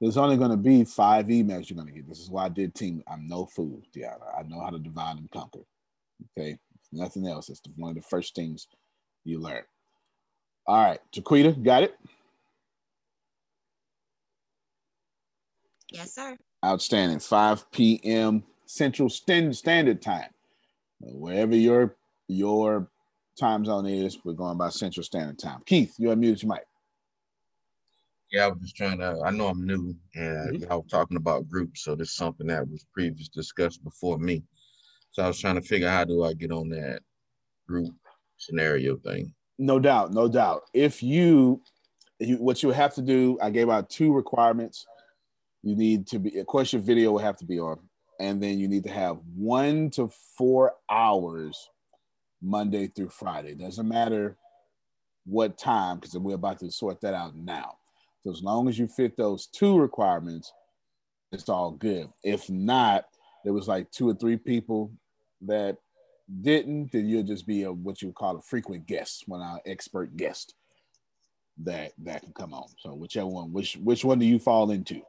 There's only going to be five emails you're going to get. This is why I did team. I'm no fool, Deanna. I know how to divide and conquer. Okay. Nothing else. It's one of the first things you learn. All right. Jaquita, got it? Yes, sir. Outstanding. 5 p.m. Central Stan- Standard Time. Wherever your your time zone is, we're going by Central Standard Time. Keith, you unmuted your mic. Yeah, I was just trying to. I know I'm new, and mm-hmm. y'all were talking about groups, so this is something that was previous discussed before me. So I was trying to figure how do I get on that group scenario thing. No doubt, no doubt. If you, you what you have to do, I gave out two requirements. You need to be, of course, your video will have to be on, and then you need to have one to four hours Monday through Friday. Doesn't matter what time, because we're about to sort that out now. So as long as you fit those two requirements, it's all good. If not, there was like two or three people that didn't, then you'll just be a what you call a frequent guest, one our expert guest that that can come on. So whichever one, which which one do you fall into?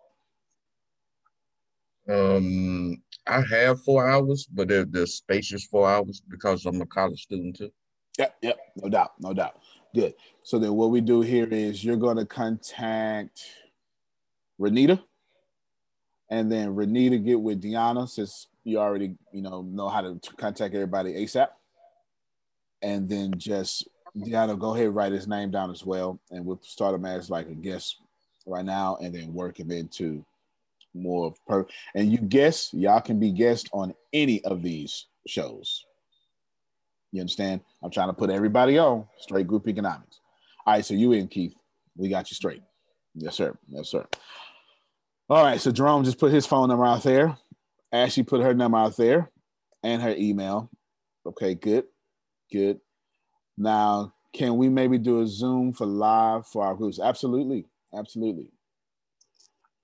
Um, I have four hours, but they're, they're spacious four hours because I'm a college student too. Yep, yep, no doubt, no doubt. Good. So then what we do here is you're gonna contact Renita, and then Renita get with Deanna since you already you know know how to contact everybody ASAP, and then just Deanna go ahead write his name down as well, and we'll start him as like a guest right now, and then work him into more of per. And you guess y'all can be guests on any of these shows. You understand? I'm trying to put everybody on straight group economics. All right, so you in Keith, we got you straight. Yes, sir. Yes, sir. All right, so Jerome just put his phone number out there. Ashley put her number out there and her email. Okay, good, good. Now, can we maybe do a Zoom for live for our groups? Absolutely, absolutely,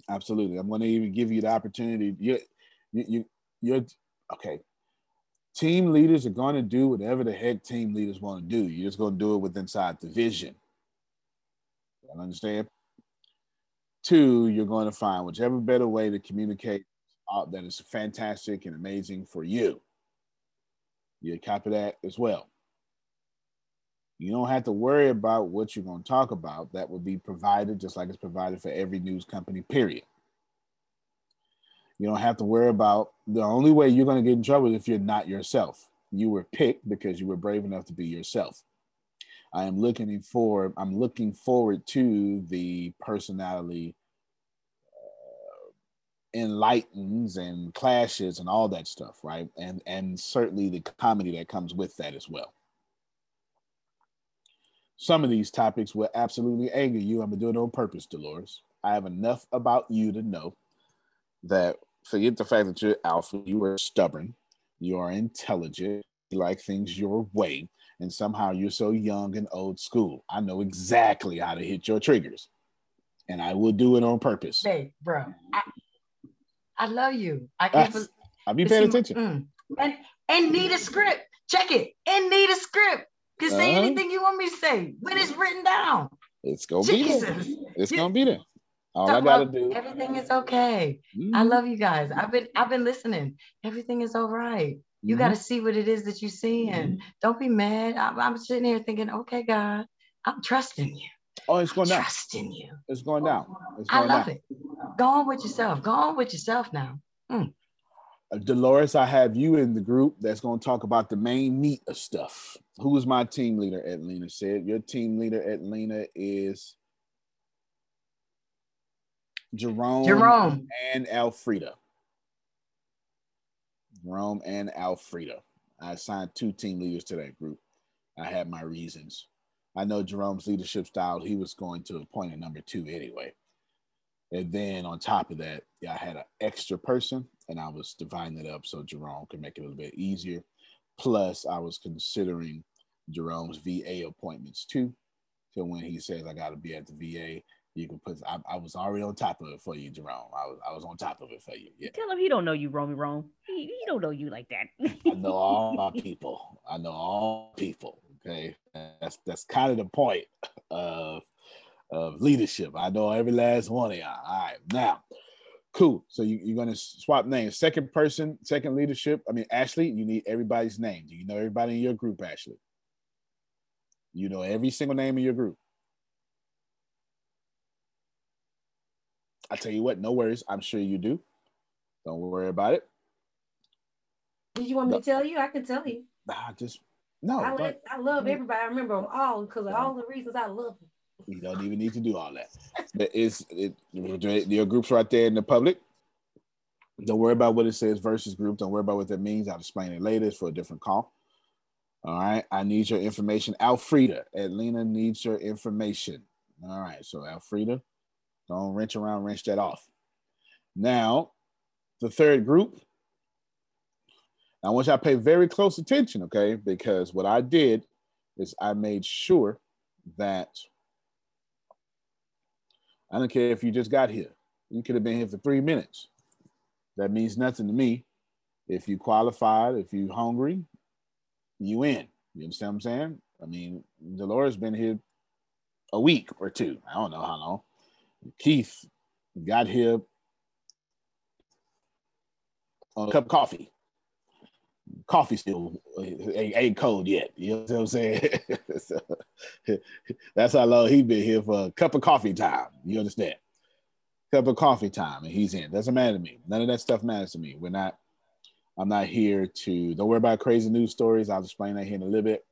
absolutely. I'm going to even give you the opportunity. You, you, you, you're okay. Team leaders are going to do whatever the heck team leaders want to do. You're just going to do it with inside the vision. You understand? Two, you're going to find whichever better way to communicate that is fantastic and amazing for you. You copy that as well. You don't have to worry about what you're going to talk about. That will be provided just like it's provided for every news company, period. You don't have to worry about the only way you're going to get in trouble if you're not yourself. You were picked because you were brave enough to be yourself. I am looking for I'm looking forward to the personality uh, enlightens and clashes and all that stuff, right? And and certainly the comedy that comes with that as well. Some of these topics will absolutely anger you. I'm gonna do it on purpose, Dolores. I have enough about you to know that forget the fact that you're alpha, you are stubborn, you are intelligent, you like things your way, and somehow you're so young and old school. I know exactly how to hit your triggers, and I will do it on purpose. Hey, bro, I, I love you. I can't. I'll be paying attention. Mm, and and need a script. Check it. And need a script. Can say Uh-huh. anything you want me to say when it's written down. It's gonna be there. It's gonna be there. All I gotta about do. Mm-hmm. Everything is okay. I love you guys. I've been I've been listening. Everything is all right. You Mhm. got to see what it is that you see, and Mm-hmm. don't be mad. I'm, I'm sitting here thinking, okay, God, I'm trusting you. Oh, it's going down. Trusting you. It's going down. It's I love down. it. Go on with yourself. Go on with yourself now. Mm. Uh, Dolores, I have you in the group that's going to talk about the main meat of stuff. Who is my team leader? Atlanta said. Your team leader, Atlanta, is Jerome, Jerome. and Alfreda. Jerome and Alfreda. I assigned two team leaders to that group. I had my reasons. I know Jerome's leadership style, he was going to appoint a number two anyway. And then on top of that, I had an extra person and I was dividing it up so Jerome could make it a little bit easier. Plus, I was considering Jerome's VA appointments too. So when he says I got to be at the VA, you can put. I, I was already on top of it for you, Jerome. I was I was on top of it for you. Yeah, Tell him he don't know you, Romy Rome. He, he don't know you like that. I know all my people. I know all people. Okay, that's that's kind of the point of of leadership. I know every last one of y'all. All right, now, cool. So you, you're gonna swap names. Second person, second leadership. I mean, Ashley, you need everybody's name. Do you know everybody in your group, Ashley? You know every single name in your group. I tell you what, no worries. I'm sure you do. Don't worry about it. Did you want me to tell you? I can tell you. Nah, just no. I, don't- I love everybody. I remember them all because of all the reasons I love them. You don't even need to do all that. But it's it, your group's right there in the public. Don't worry about what it says versus group. Don't worry about what that means. I'll explain it later. It's for a different call. All right. I need your information. Alfreda, Atlanta needs your information. All right. So Alfreda, don't wrench around, wrench that off. Now, the third group. I want y'all to pay very close attention, okay? Because what I did is I made sure that I don't care if you just got here. You could have been here for three minutes. That means nothing to me. If you qualified, if you hungry, you in. You understand what I'm saying? I mean, Dolores been here a week or two. I don't know how long. Keith got here on a cup of coffee. Coffee still ain't, ain't cold yet. You know what I'm saying? So, that's how long he been here for a cup of coffee time. You understand? Cup of coffee time, and he's in. Doesn't matter to me. None of that stuff matters to me. We're not. I'm not here to. Don't worry about crazy news stories. I'll explain that here in a little bit.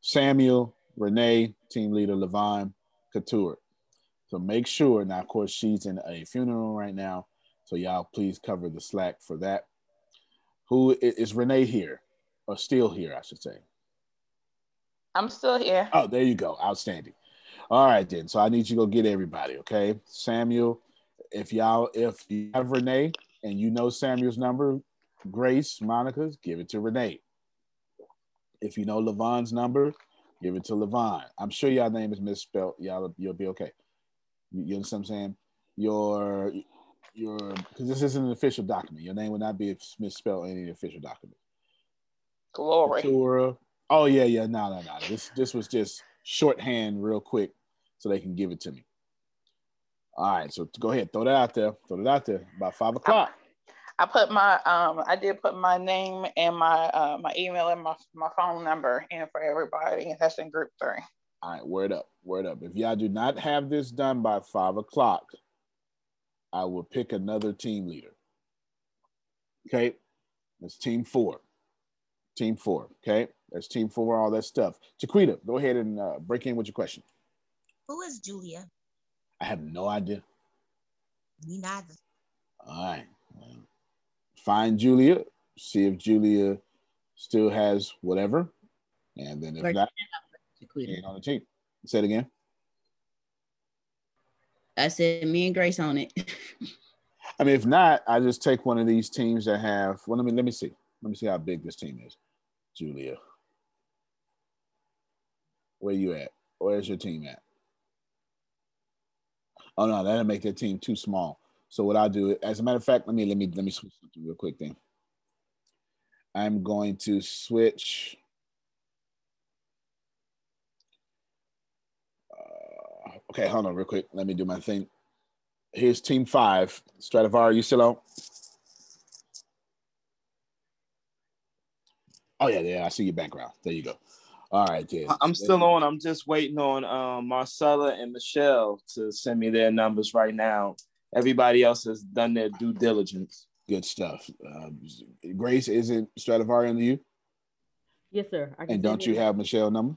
Samuel, Renee, team leader, Levine, Couture. So make sure. Now, of course, she's in a funeral right now. So y'all please cover the slack for that. Who is Renee here? Or still here, I should say. I'm still here. Oh, there you go. Outstanding. All right, then. So I need you to go get everybody, okay? Samuel, if y'all, if you have Renee and you know Samuel's number, Grace, Monica's, give it to Renee. If you know Levon's number, give it to Levon. I'm sure y'all name is misspelled. Y'all, you'll be okay. You, you understand what I'm saying? Your, your, because this isn't an official document. Your name would not be misspelled in any official document. Glory. Katura. Oh yeah, yeah. No, no, no. This this was just shorthand, real quick, so they can give it to me. All right, so go ahead, throw that out there. Throw it out there. About five o'clock. I put my um I did put my name and my uh my email and my my phone number in for everybody. and That's in group three. All right, word up, word up. If y'all do not have this done by five o'clock, I will pick another team leader. Okay, that's team four. Team four. Okay, that's team four. All that stuff. Chiquita, go ahead and uh, break in with your question. Who is Julia? I have no idea. Me neither. All right. Well, find Julia. See if Julia still has whatever, and then if Right. not, she on the team. Say it again. I said me and Grace on it. I mean, if not, I just take one of these teams that have. Well, let me let me see. Let me see how big this team is. Julia, where you at? Where's your team at? Oh no, that'll make that team too small. So what I'll do, as a matter of fact, let me let me let me switch something real quick then. I'm going to switch. Okay, hold on real quick. Let me do my thing. Here's team five. Stradivari, you still on? Oh yeah, yeah. I see your background. There you go. All right, then. I'm still on. I'm just waiting on um, Marcella and Michelle to send me their numbers right now. Everybody else has done their due diligence. Good stuff. Uh, Grace, isn't Stradivari under you? Yes, sir. I can And don't you have Michelle number?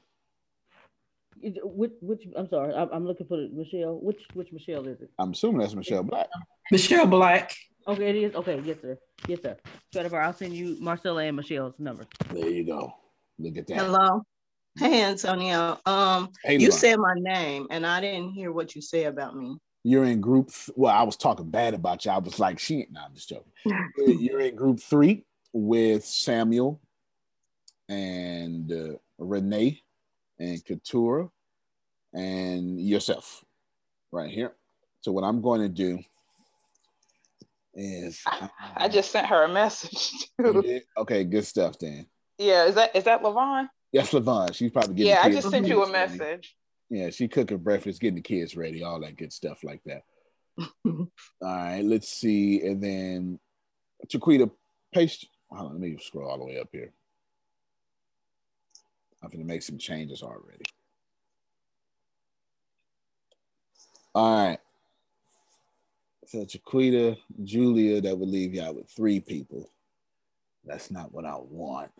Is- Which, which, I'm sorry, I'm, I'm looking for the Michelle. Which, which Michelle is it? I'm assuming that's Michelle Black. Michelle Black. Okay, it is. Okay, yes, sir. Yes, sir. Stradivar, I'll send you Marcella and Michelle's number. There you go. Look at that. Hello. Hey, Antonio. Um, Hey, you Levon. said my name, and I didn't hear what you say about me. You're in group. Th- well, I was talking bad about you. I was like, she. No, I'm just joking. You're- You're in group three with Samuel and uh, Renee and Katura and yourself right here. So what I'm going to do is I uh, just sent her a message. Okay, good stuff, Dan. yeah, is that is that Levon? Yes, Levon. She's probably getting. Yeah, I just sent you a breakfast ready. message. Yeah, she cooking breakfast, getting the kids ready, all that good stuff like that. all right, let's see, and then Chiquita, paste. Hold on, let me scroll all the way up here. I'm gonna make some changes already. All right. So Chiquita, Julia, that would leave y'all with three people. That's not what I want.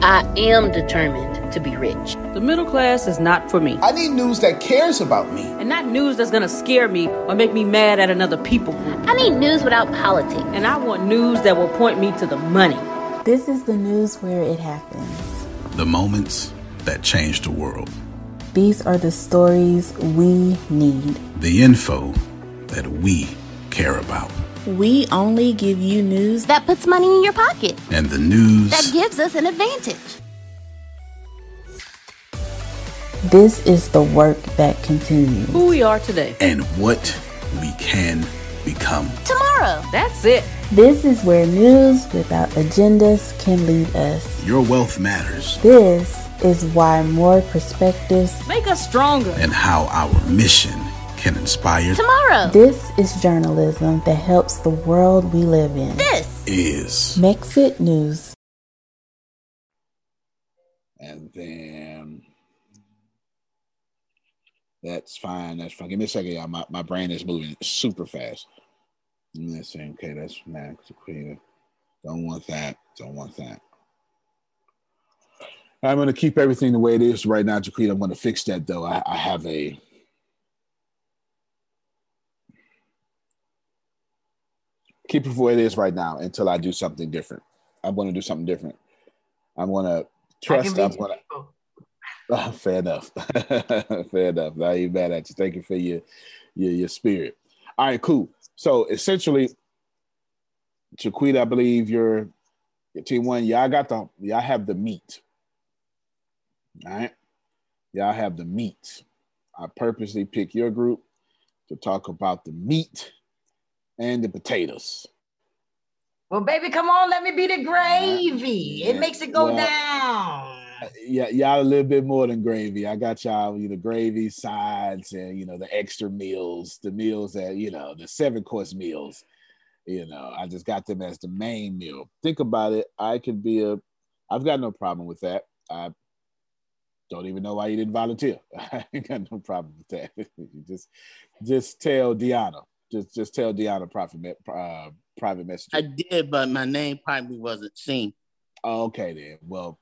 I am determined to be rich. The middle class is not for me. I need news that cares about me. And not news that's gonna scare me or make me mad at another people group. I need news without politics. And I want news that will point me to the money. This is the news where it happens. The moments that change the world. These are the stories we need. The info that we care about. We only give you news That puts money in your pocket. And the news That gives us an advantage. This is the work that continues. Who we are today. and what we can become. Tomorrow. That's it. This is where news without agendas can lead us. Your wealth matters This is why more perspectives. Make us stronger. and how our mission can inspire Tomorrow. This is journalism that helps the world we live in. This is Mexit News. And then that's fine. That's fine. Give me a second, y'all. My, my brain is moving super fast. Let's see. Okay, that's Max Aquila. Don't want that. Don't want that. I'm going to keep everything the way it is right now, Jaquita. I'm going to fix that though. I, I have a keep it the way it is right now until I do something different. I'm going to do something different. I'm going to trust. I'm going to. Oh, fair enough. fair enough. Not even mad at you. Thank you for your, your your spirit. All right, cool. So essentially, Jaquita, I believe you're team one. Y'all got the y'all have the meat. All right. Y'all have the meat. I purposely pick your group to talk about the meat and the potatoes. Well, baby, come on, let me be the gravy. It makes it go Well, down. Yeah, y'all a little bit more than gravy. I got y'all, you know, gravy sides and you know the extra meals, the meals that you know, the seven course meals. You know, I just got them as the main meal. Think about it. I could be a. I've got no problem with that. I don't even know why you didn't volunteer. I ain't got no problem with that. You just, just tell Deanna. Just, just tell Deanna private, uh, private message. I did, but my name probably wasn't seen. Oh, okay then. Well,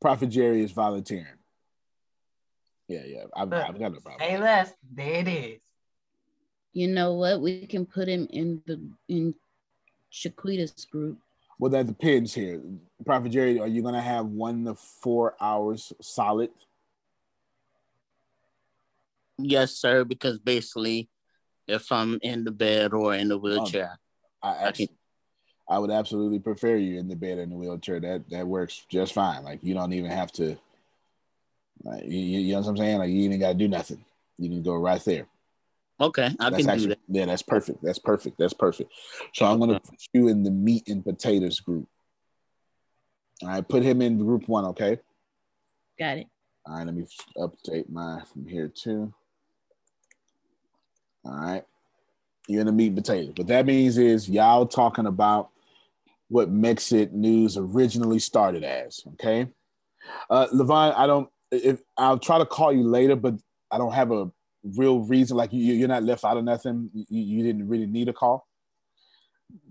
Prophet Jerry is volunteering. Yeah, yeah. I've, I've got no problem. Say less. There it is. You know what? We can put him in the in Shaquita's group. Well, that depends here. Prophet Jerry, are you gonna have one to four hours solid? Yes, sir. Because basically, if I'm in the bed or in the oh, wheelchair, I, I, I would absolutely prefer you in the bed in the wheelchair. That that works just fine. Like you don't even have to. Like, you, you you know what I'm saying? Like you even got to do nothing. You can go right there. okay, I that's can actually, do that. Yeah, that's perfect. That's perfect. That's perfect. So I'm gonna uh-huh. put you in the meat and potatoes group. All right, put him in group one. Okay. Got it. All right, let me update my from here too. All right. You're in the meat and potatoes. What that means is y'all talking about what Mexit News originally started as. Okay. Uh Levon, I don't if I'll try to call you later, but I don't have a real reason. Like you, you're not left out of nothing. You, you didn't really need a call.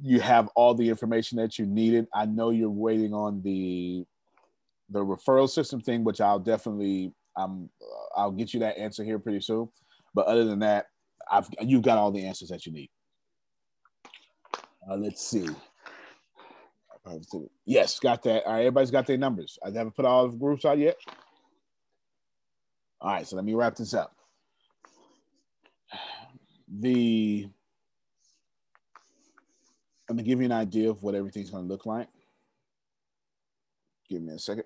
You have all the information that you needed. I know you're waiting on the the referral system thing, which I'll definitely um I'll get you that answer here pretty soon. But other than that, I've you've got all the answers that you need. Uh, let's see. Yes, got that. All right, everybody's got their numbers. I haven't put all the groups out yet. All right, so let me wrap this up. The I'm gonna give you an idea of what everything's gonna look like. Give me a second.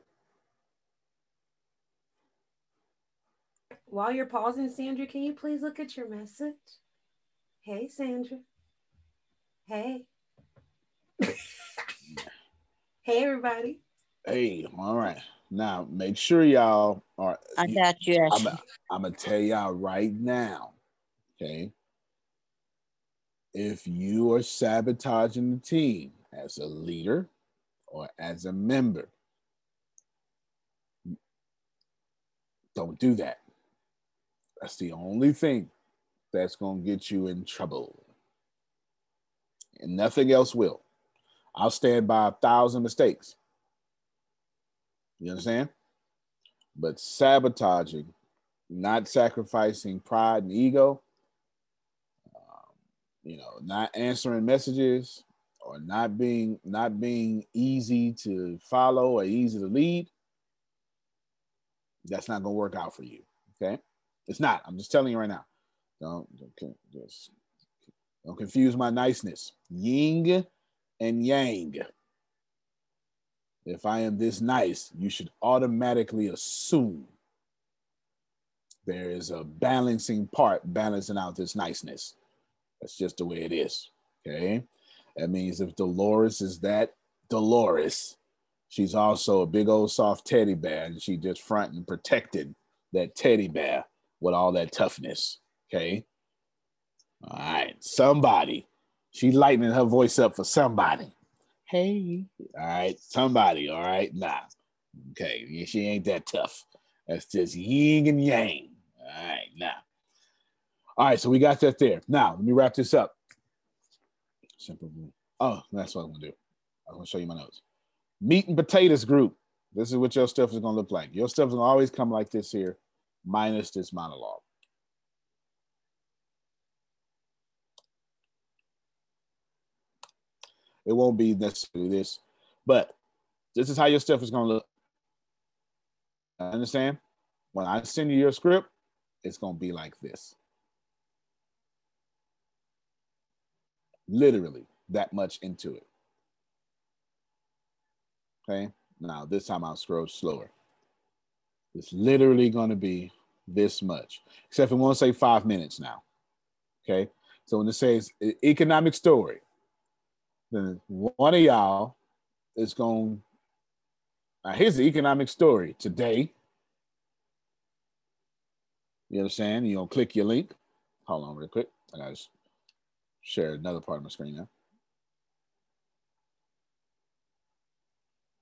While you're pausing, Sandra, can you please look at your message? Hey, Sandra. Hey. hey, everybody. Hey, all right. Now make sure y'all are. I got you, I'm, I'm gonna tell y'all right now. Okay. If you are sabotaging the team as a leader or as a member, don't do that. That's the only thing that's gonna get you in trouble. And nothing else will. I'll stand by a thousand mistakes. You understand? But sabotaging, not sacrificing pride and ego, um, you know, not answering messages or not being not being easy to follow or easy to lead, that's not gonna work out for you. Okay, it's not. I'm just telling you right now. Don't, don't just don't confuse my niceness. Ying and yang. If I am this nice, you should automatically assume there is a balancing part balancing out this niceness. That's just the way it is. Okay. That means if Dolores is that Dolores, she's also a big old soft teddy bear and she just front and protected that teddy bear with all that toughness. Okay. All right. Somebody. She lightening her voice up for somebody. Hey. All right. Somebody. All right. Nah. Okay. She ain't that tough. That's just yin and yang. All right. Now. All right. So we got that there. Now, let me wrap this up. Simple. Oh, that's what I'm going to do. I'm going to show you my notes. Meat and potatoes group. This is what your stuff is gonna look like. Your stuff is gonna always come like this here, minus this monologue. It won't be necessarily this, but this is how your stuff is gonna look. I Understand? When I send you your script, it's gonna be like this. Literally that much into it. Okay. Now this time I'll scroll slower. It's literally to be this much, except it won't say five minutes now. Okay. So when it says economic story, then one of y'all is going. Now here's the economic story today. You understand? You're gonna click your link. Hold on, real quick. I gotta share another part of my screen now.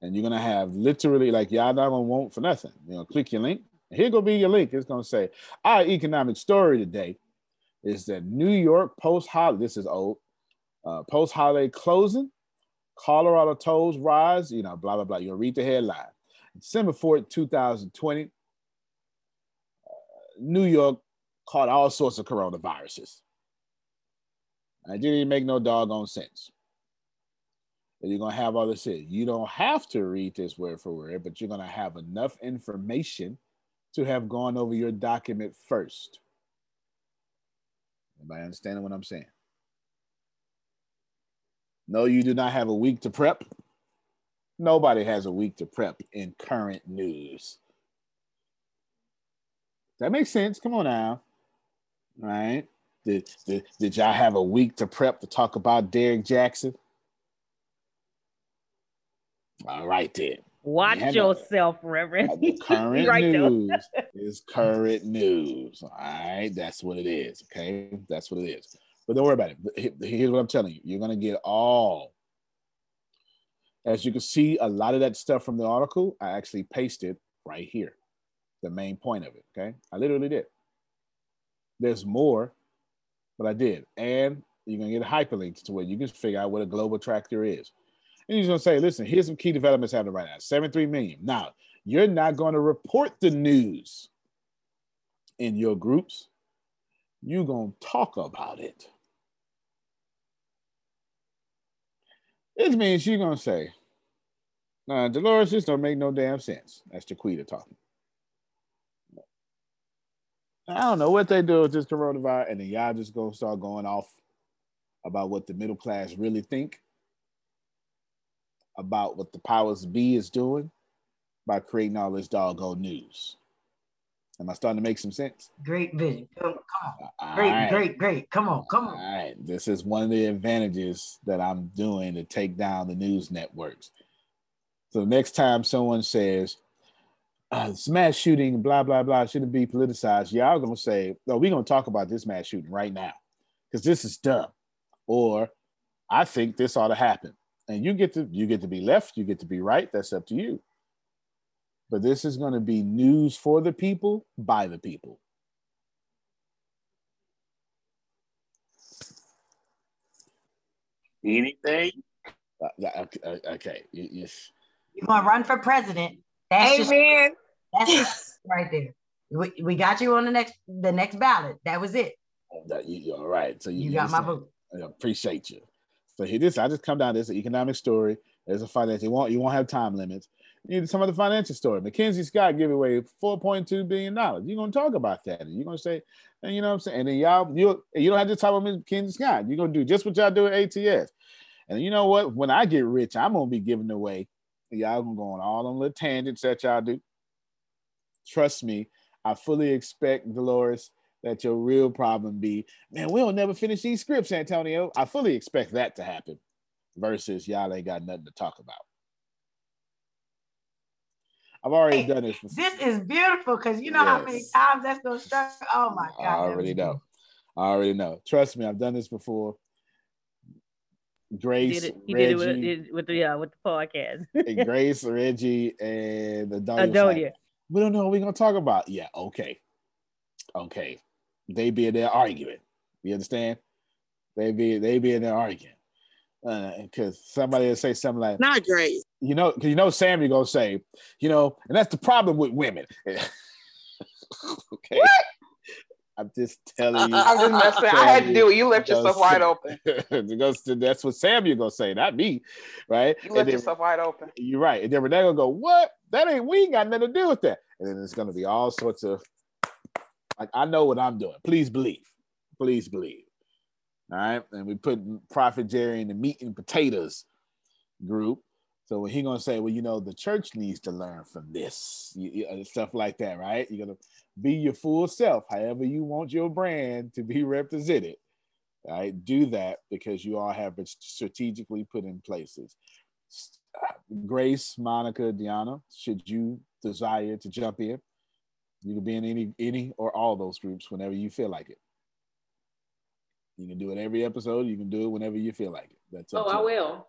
and you're gonna have literally like y'all not gonna want for nothing. You know, click your link. Here gonna be your link. It's gonna say our economic story today is that New York post holiday. This is old. Uh, post holiday closing. Colorado tolls rise. You know, blah blah blah. You'll read the headline. December 4th, 2020. Uh, New York caught all sorts of coronaviruses. It didn't even make no doggone sense and you're going to have all this here. You don't have to read this word for word, but you're going to have enough information to have gone over your document first. Anybody understanding what I'm saying? No, you do not have a week to prep. Nobody has a week to prep in current news. That makes sense. Come on now. All right. Did, did, did y'all have a week to prep to talk about Derek Jackson? All right, then. Watch yourself, Reverend. The current right news is current news. All right, that's what it is. Okay, that's what it is. But don't worry about it. Here's what I'm telling you: you're gonna get all. As you can see, a lot of that stuff from the article, I actually pasted right here. The main point of it. Okay, I literally did. There's more, but I did, and you're gonna get hyperlinks to where you can figure out what a global tractor is. And he's going to say, listen, here's some key developments happening right now 73 million. Now, you're not going to report the news in your groups, you're going to talk about it. This means going to say, nah, Dolores, this don't make no damn sense. That's Jaquita talking. I don't know what they do with this coronavirus, and then y'all just go start going off about what the middle class really think about what the powers be is doing by creating all this doggone news. Am I starting to make some sense? Great vision. Come, on. great, right. great, great. Come on, come on. All right. This is one of the advantages that I'm doing to take down the news networks. So next time someone says, uh, mass shooting, blah, blah, blah, shouldn't be politicized, y'all gonna say, no, we're gonna talk about this mass shooting right now because this is dumb. Or I think this ought to happen and you get to you get to be left you get to be right that's up to you but this is going to be news for the people by the people anything uh, okay, okay. yes you're going to run for president that's Amen. Just, that's just right there we, we got you on the next the next ballot that was it that you, all right so you, you got my vote I appreciate you so here, this I just come down. This an economic story. There's a finance. You won't you won't have time limits. You some of the financial story. Mackenzie Scott give away 4.2 billion dollars. You're gonna talk about that. You're gonna say, and you know what I'm saying. And then y'all you you don't have to talk about Mackenzie Scott. You're gonna do just what y'all do at ATS. And you know what? When I get rich, I'm gonna be giving away. Y'all gonna go on all them little tangents that y'all do. Trust me, I fully expect Dolores that your real problem be, man, we'll never finish these scripts, Antonio. I fully expect that to happen versus y'all ain't got nothing to talk about. I've already hey, done this. Before. This is beautiful because you know yes. how many times that's gonna start. Oh my god! I already know. I already know. Trust me, I've done this before. Grace, he did it, he Reggie, did it with, with the uh, with the podcast. Grace, Reggie, and Adonia. Adonia. We don't know what we're gonna talk about. Yeah, okay, okay they be in there arguing. You understand? They be they be in there arguing. Because somebody will say something like, Not Grace. You know, because you know Sam, you gonna say, you know, and that's the problem with women. okay. I'm just telling uh, you. Uh, I'm just messing. I had to do it. You left yourself wide open. Because that's what Sam you're gonna say, not me, right? You left then, yourself wide open. You're right. And then Renee gonna go, what? That ain't we ain't got nothing to do with that. And then it's gonna be all sorts of like I know what I'm doing. Please believe. Please believe. All right. And we put Prophet Jerry in the meat and potatoes group. So he gonna say, well, you know, the church needs to learn from this, you- you- uh, stuff like that, right? You're gonna be your full self, however you want your brand to be represented. Right? do that because you all have it strategically put in places. Uh, Grace, Monica, Deanna, should you desire to jump in, you can be in any any or all those groups whenever you feel like it. You can do it every episode. You can do it whenever you feel like it. That's Oh, I you. will.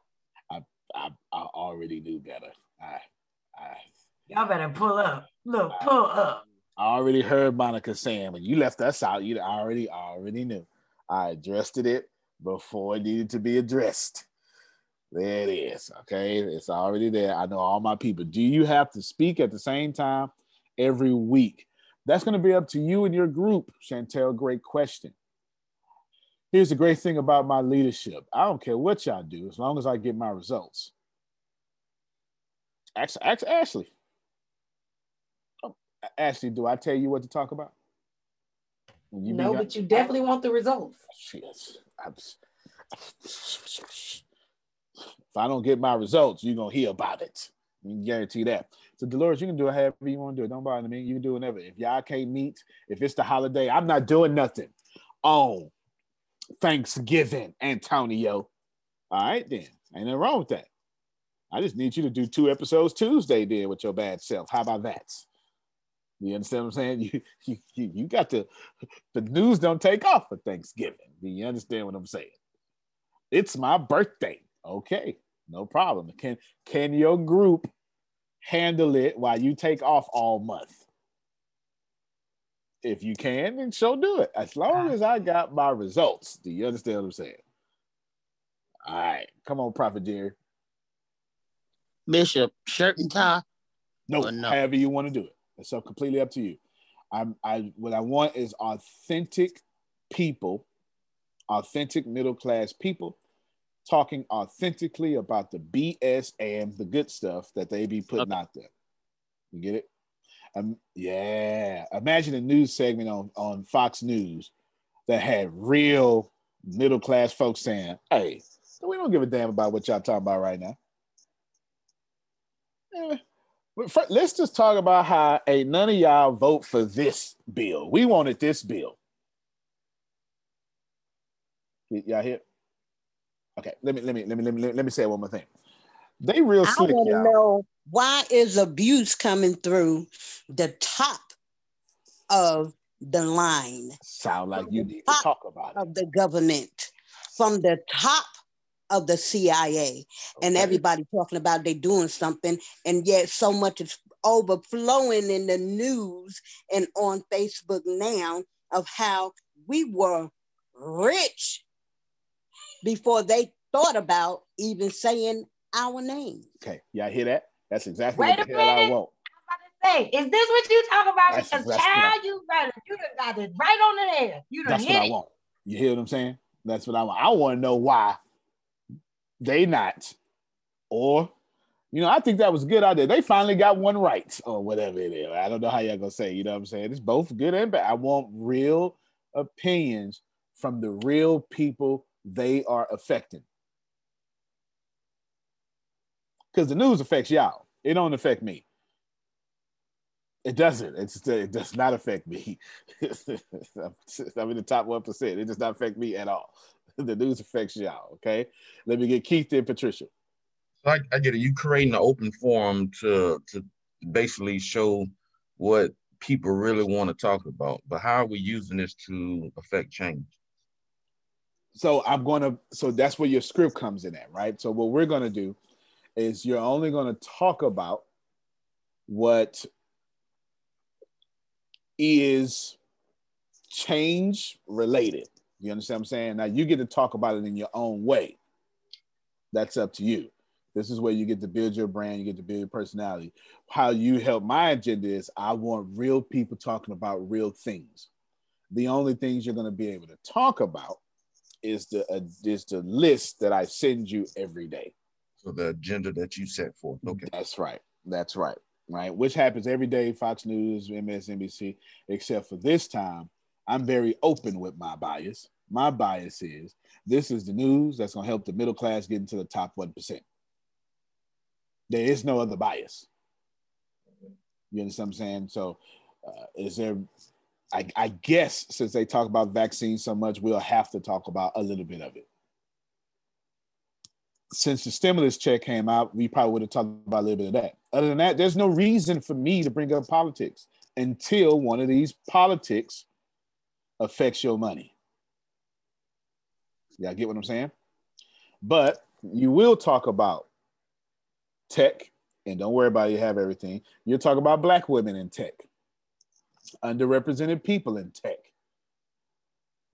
I, I I already knew better. I I Y'all better pull up. Look, pull up. I already heard Monica saying when you left us out, you already already knew. I addressed it before it needed to be addressed. There it is. Okay, it's already there. I know all my people. Do you have to speak at the same time every week? That's going to be up to you and your group, Chantel. Great question. Here's the great thing about my leadership. I don't care what y'all do, as long as I get my results. Ask, ask Ashley. Oh, Ashley, do I tell you what to talk about? You no, but you definitely want the results. Yes. If I don't get my results, you're gonna hear about it. You can guarantee that. So Dolores, you can do it however you want to do it. Don't bother me. You can do whatever. If y'all can't meet, if it's the holiday, I'm not doing nothing on Thanksgiving, Antonio. All right, then. Ain't nothing wrong with that. I just need you to do two episodes Tuesday then with your bad self. How about that? You understand what I'm saying? You you you, got to the news don't take off for Thanksgiving. Do you understand what I'm saying? It's my birthday. Okay, no problem. Can can your group handle it while you take off all month? If you can, then so do it. As long ah. as I got my results. Do you understand what I'm saying? All right, come on, Prophet Jerry. Bishop, shirt and tie. No, no? however you want to do it. It's so completely up to you. I'm I what I want is authentic people, authentic middle class people talking authentically about the BS and the good stuff that they be putting out there. You get it? Um, yeah. Imagine a news segment on, on Fox News that had real middle class folks saying, hey, we don't give a damn about what y'all talking about right now. But let's just talk about how ain't none of y'all vote for this bill. We wanted this bill. Y'all hear? Okay, let me let me let me let me let me say one more thing. They real I slick, want to know why is abuse coming through the top of the line Sound like you need to talk about it. of the government, from the top of the CIA, and everybody talking about they doing something, and yet so much is overflowing in the news and on Facebook now of how we were rich before they thought about even saying our name. Okay, y'all hear that? That's exactly Wait what the hell I minute. want. Hey, is this what you talk about? That's- because that's I- child, you got it. You done got it right on the air. You done That's hit That's what I want. You hear what I'm saying? That's what I want. I want to know why they not, or you know, I think that was good out there. They finally got one right, or whatever it is. I don't know how y'all gonna say. You know what I'm saying? It's both good and bad. I want real opinions from the real people they are affecting, because the news affects y'all. It don't affect me. It doesn't. It's it does not affect me. I'm in the top one percent. It does not affect me at all. The news affects y'all. Okay. Let me get Keith and Patricia. So I, I get it. You creating an open forum to to basically show what people really want to talk about. But how are we using this to affect change? So I'm gonna. So that's where your script comes in at, right? So what we're gonna do is you're only gonna talk about what is change related. You understand what I'm saying? Now you get to talk about it in your own way. That's up to you. This is where you get to build your brand, you get to build your personality. How you help my agenda is I want real people talking about real things. The only things you're going to be able to talk about is the uh, is the list that I send you every day. So the agenda that you set forth. Okay. That's right. That's right. Right. Which happens every day, Fox News, MSNBC, except for this time, I'm very open with my bias. My bias is this is the news that's going to help the middle class get into the top 1%. There is no other bias. You understand what I'm saying? So, uh, is there, I, I guess, since they talk about vaccines so much, we'll have to talk about a little bit of it since the stimulus check came out, we probably would have talked about a little bit of that. Other than that, there's no reason for me to bring up politics until one of these politics affects your money. Yeah, get what I'm saying? But you will talk about tech, and don't worry about it, you have everything. You'll talk about black women in tech, underrepresented people in tech.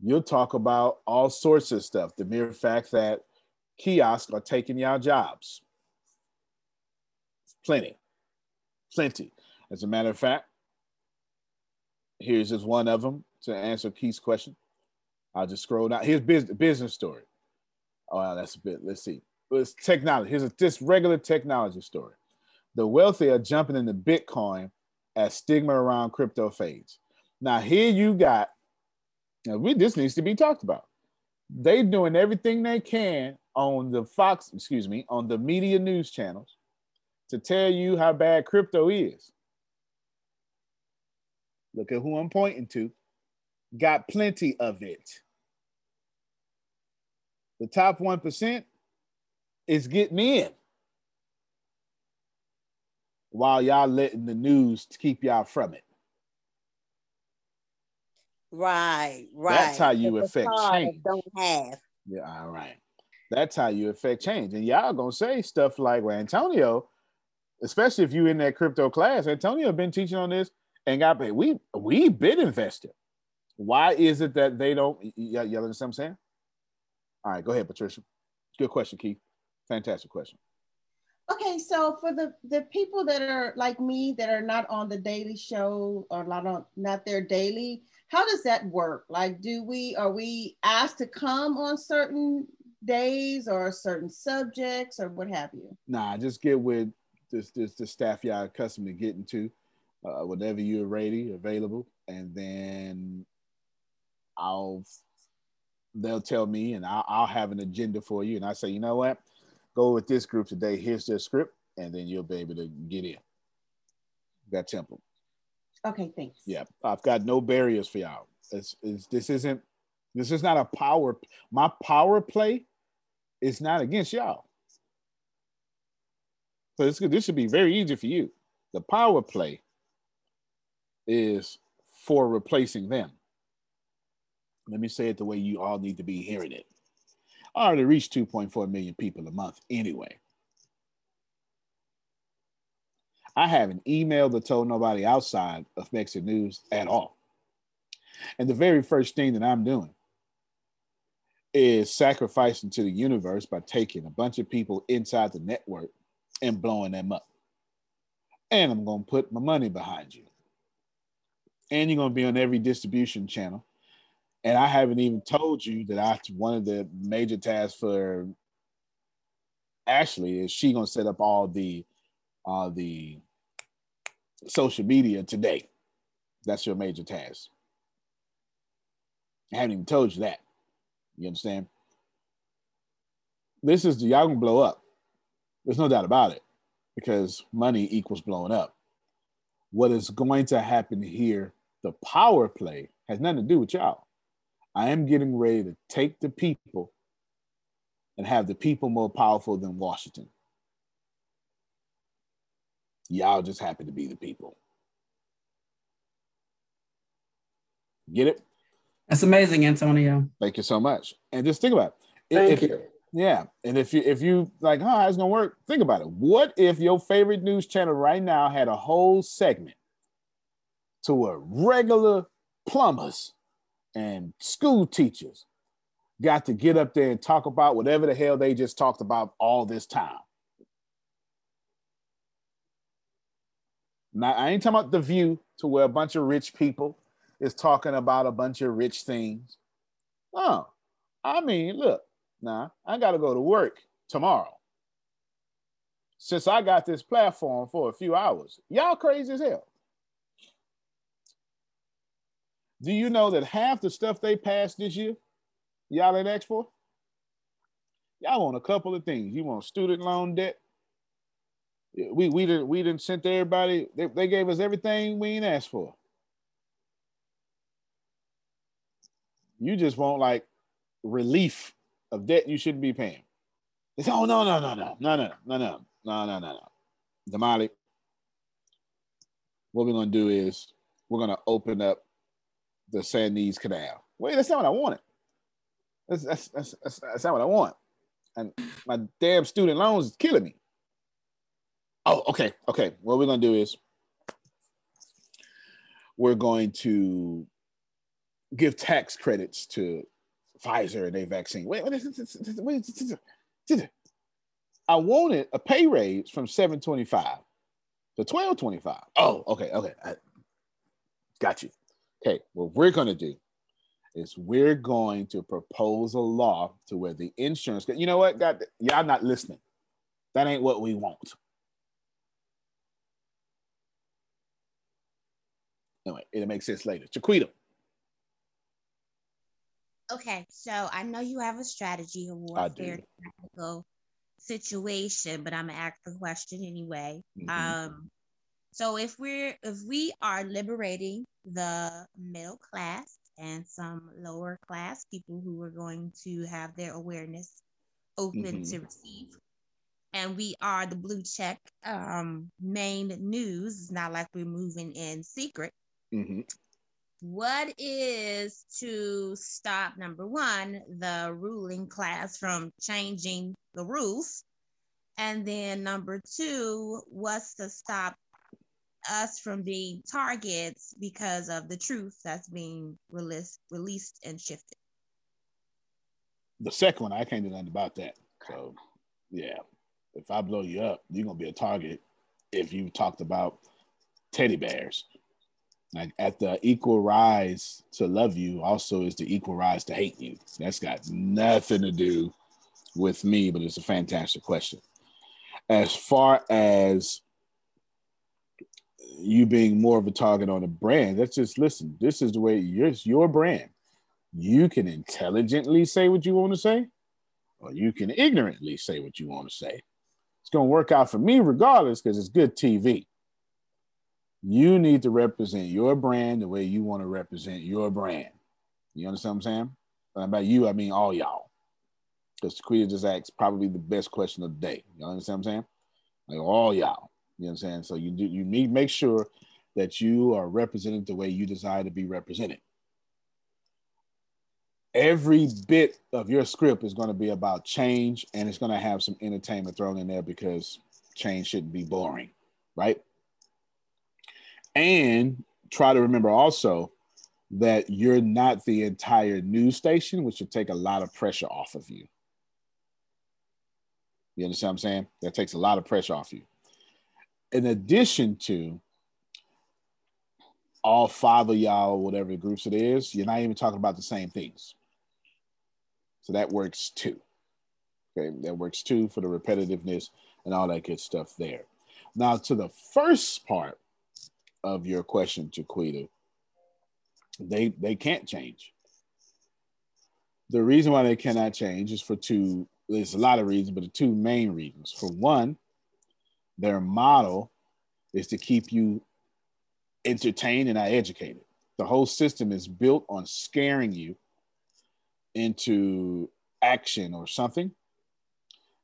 You'll talk about all sorts of stuff. The mere fact that kiosks are taking y'all jobs. Plenty, plenty. As a matter of fact, here's just one of them to answer Keith's question. I'll just scroll down. Here's business business story. Oh, that's a bit. Let's see. It's technology. Here's a just regular technology story. The wealthy are jumping into Bitcoin as stigma around crypto fades. Now here you got. Now we this needs to be talked about. They doing everything they can on the Fox, excuse me, on the media news channels to tell you how bad crypto is. Look at who I'm pointing to. Got plenty of it. The top 1% is getting in while y'all letting the news keep y'all from it. Right, right. That's how you affect change. Don't have. Yeah, all right. That's how you affect change. And y'all gonna say stuff like, well, Antonio, especially if you in that crypto class, Antonio been teaching on this and got paid. We we been invested. Why is it that they don't? Y'all understand what I'm saying? All right, go ahead, Patricia. Good question, Keith. Fantastic question. Okay, so for the the people that are like me that are not on the daily show or not on not there daily, how does that work? Like, do we are we asked to come on certain days or certain subjects or what have you? Nah, just get with this this the staff y'all accustomed to getting to, uh, whenever you're ready, available, and then I'll they'll tell me, and I'll, I'll have an agenda for you, and I say, you know what, go with this group today. Here's their script, and then you'll be able to get in. That temple. Okay, thanks. Yeah, I've got no barriers for y'all. It's, it's this isn't this is not a power. My power play is not against y'all. So this, this should be very easy for you. The power play is for replacing them. Let me say it the way you all need to be hearing it. I already reached 2.4 million people a month anyway. I haven't emailed or told nobody outside of Mexit News at all. And the very first thing that I'm doing is sacrificing to the universe by taking a bunch of people inside the network and blowing them up. And I'm going to put my money behind you. And you're going to be on every distribution channel. And I haven't even told you that I one of the major tasks for Ashley is she going to set up all the uh, the social media today. That's your major task. I haven't even told you that. You understand? This is y'all gonna blow up. There's no doubt about it because money equals blowing up. What is going to happen here, the power play has nothing to do with y'all. I am getting ready to take the people and have the people more powerful than Washington. Y'all just happen to be the people. Get it? That's amazing, Antonio. Thank you so much. And just think about it. Thank If- you. Yeah. And if you if you like, huh, how's it gonna work? Think about it. What if your favorite news channel right now had a whole segment to where regular plumbers and school teachers got to get up there and talk about whatever the hell they just talked about all this time. Now, I ain't talking about the view to where a bunch of rich people is talking about a bunch of rich things. Oh, I mean, look, now I got to go to work tomorrow. Since I got this platform for a few hours, y'all crazy as hell. Do you know that half the stuff they passed this year, y'all ain't asked for? Y'all want a couple of things. You want student loan debt. We we didn't we didn't send everybody. They, they gave us everything we ain't asked for. You just want like relief of debt you shouldn't be paying. It's oh no no no no no no no no no no no no. Damali, what we're gonna do is we're gonna open up the Sandys Canal. Wait, that's not what I wanted. That's, that's, that's, that's, that's not what I want. And my damn student loans is killing me. Oh, okay, okay. What we're gonna do is we're going to give tax credits to Pfizer and their vaccine. Wait, wait, wait, wait, I wanted a pay raise from 725 to 1225. Oh, okay, okay. I got you. Okay, what we're going to do is we're going to propose a law to where the insurance, you know what, God, y'all not listening. That ain't what we want. Anyway, it'll make sense later. Chiquita. Okay, so I know you have a strategy of warfare tactical situation, but I'm gonna ask the question anyway. Mm-hmm. Um, so if we're if we are liberating the middle class and some lower class people who are going to have their awareness open mm-hmm. to receive. And we are the blue check um, main news. It's not like we're moving in secret. Mm-hmm. What is to stop, number one, the ruling class from changing the rules? And then number two, what's to stop us from being targets because of the truth that's being released, released and shifted. The second one, I can't do nothing about that. So, yeah, if I blow you up, you're gonna be a target. If you talked about teddy bears, like at the equal rise to love you, also is the equal rise to hate you. That's got nothing to do with me, but it's a fantastic question. As far as you being more of a target on a brand. That's just listen. This is the way you're your brand. You can intelligently say what you want to say, or you can ignorantly say what you want to say. It's gonna work out for me regardless because it's good TV. You need to represent your brand the way you want to represent your brand. You understand what I'm saying? And by you, I mean all y'all. Because Quita just asked probably the best question of the day. You understand what I'm saying? Like all y'all. You know what I'm saying? So you do you need make sure that you are represented the way you desire to be represented. Every bit of your script is going to be about change and it's going to have some entertainment thrown in there because change shouldn't be boring, right? And try to remember also that you're not the entire news station, which should take a lot of pressure off of you. You understand what I'm saying? That takes a lot of pressure off you in addition to all five of y'all, whatever groups it is, you're not even talking about the same things. So that works too. Okay, that works too for the repetitiveness and all that good stuff there. Now, to the first part of your question, Jaquita, they they can't change. The reason why they cannot change is for two. There's a lot of reasons, but the two main reasons. For one, their model is to keep you entertained and not educated. The whole system is built on scaring you into action or something.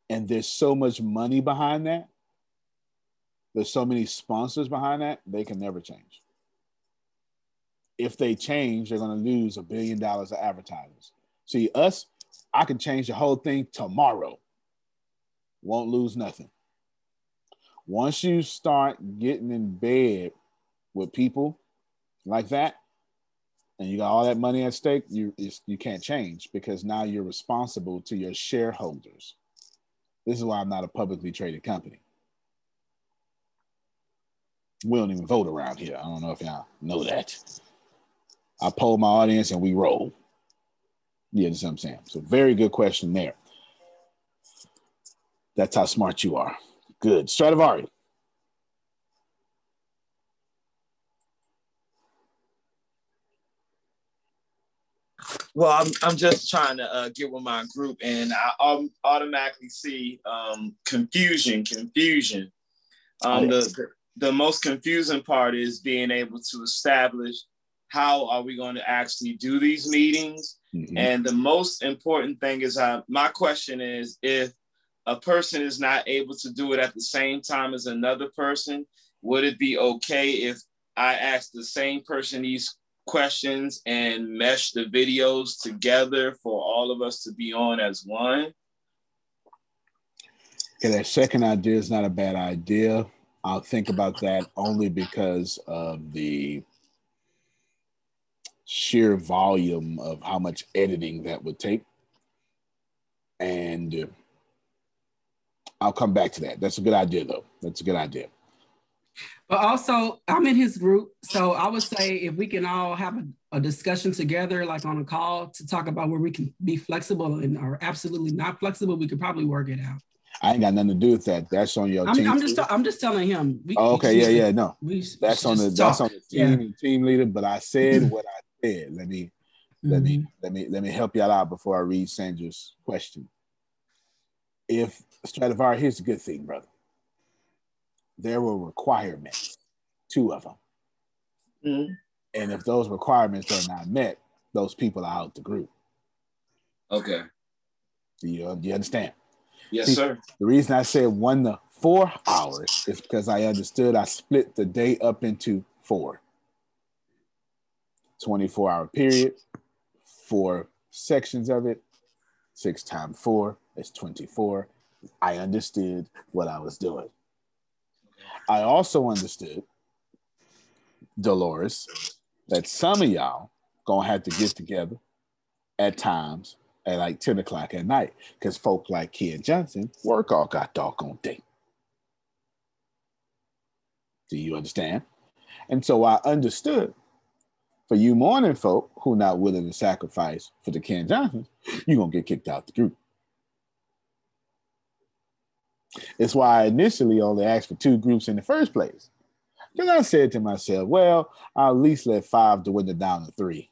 And there's so much money behind that. There's so many sponsors behind that, they can never change. If they change, they're going to lose a billion dollars of advertisers. See, us, I can change the whole thing tomorrow. Won't lose nothing once you start getting in bed with people like that, and you got all that money at stake, you you can't change because now you're responsible to your shareholders. This is why I'm not a publicly traded company. We don't even vote around here. I don't know if y'all know that. I poll my audience and we roll. Yeah, that's what I'm saying. So very good question there. That's how smart you are. Good. Stradivari. Well, I'm, I'm just trying to uh, get with my group, and I automatically see um, confusion. Confusion. Um, the the most confusing part is being able to establish how are we going to actually do these meetings, mm-hmm. and the most important thing is uh, my question is if a person is not able to do it at the same time as another person, would it be okay if I ask the same person these questions and mesh the videos together for all of us to be on as one? Okay, that second idea is not a bad idea. I'll think about that only because of the sheer volume of how much editing that would take. And I'll come back to that. That's a good idea, though. That's a good idea. But also, I'm in his group. So I would say if we can all have a, a, discussion together, like on a call, to talk about where we can be flexible and are absolutely not flexible, we could probably work it out. I ain't got nothing to do with that. That's on your I'm, team. I'm just, I'm just telling him. We, oh, okay, yeah, yeah, no. We, that's on the that's on the team yeah. team leader. But I said what I said. Let me, mm-hmm. let me, let me, let me help y'all out before I read Sandra's question. If Stradivari, here's a good thing, brother there were requirements, two of them. Mm-hmm. And if those requirements are not met, those people are out the group. Okay. Do you, do you understand? Yes, See, sir. The reason I said one to four hours is because I understood I split the day up into four 24 hour period, four sections of it, six times four is 24. I understood what I was doing. I also understood, Dolores, that some of y'all gonna have to get together at times at like 10 o'clock at night because folk like Ken Johnson work all got doggone day. Do you understand? And so I understood for you morning folk who not willing to sacrifice for the Ken Johnsons, you're gonna get kicked out the group. It's why I initially only asked for two groups in the first place. Because I said to myself, well, I'll at least let five to it down to three.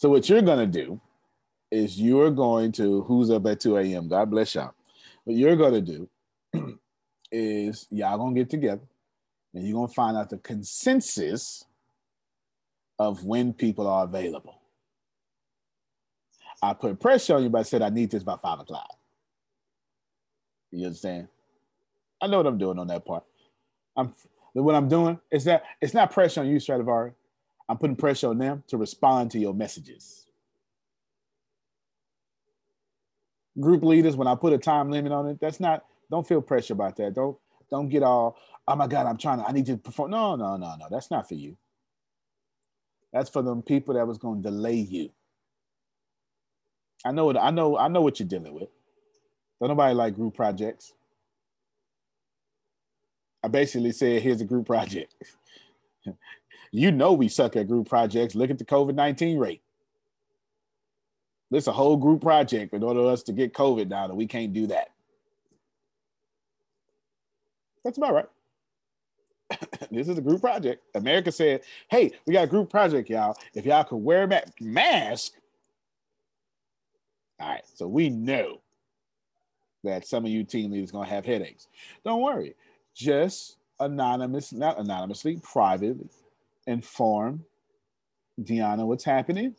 So what you're gonna do is you're going to who's up at 2 a.m. God bless y'all. What you're gonna do is y'all gonna get together and you're gonna find out the consensus of when people are available. I put pressure on you by said I need this by five o'clock. You understand? I know what I'm doing on that part. I'm what I'm doing is that it's not pressure on you, Stradivari. I'm putting pressure on them to respond to your messages. Group leaders, when I put a time limit on it, that's not. Don't feel pressure about that. Don't don't get all. Oh my God, I'm trying to. I need to perform. No, no, no, no. That's not for you. That's for them people that was going to delay you. I know what I know. I know what you're dealing with. Don't nobody like group projects. I basically said, "Here's a group project." You know we suck at group projects. Look at the COVID nineteen rate. This a whole group project in order for us to get COVID now and we can't do that. That's about right. this is a group project. America said, "Hey, we got a group project, y'all. If y'all could wear a mask, all right, so we know that some of you team leaders gonna have headaches. Don't worry, just anonymous, not anonymously, privately inform Deanna what's happening.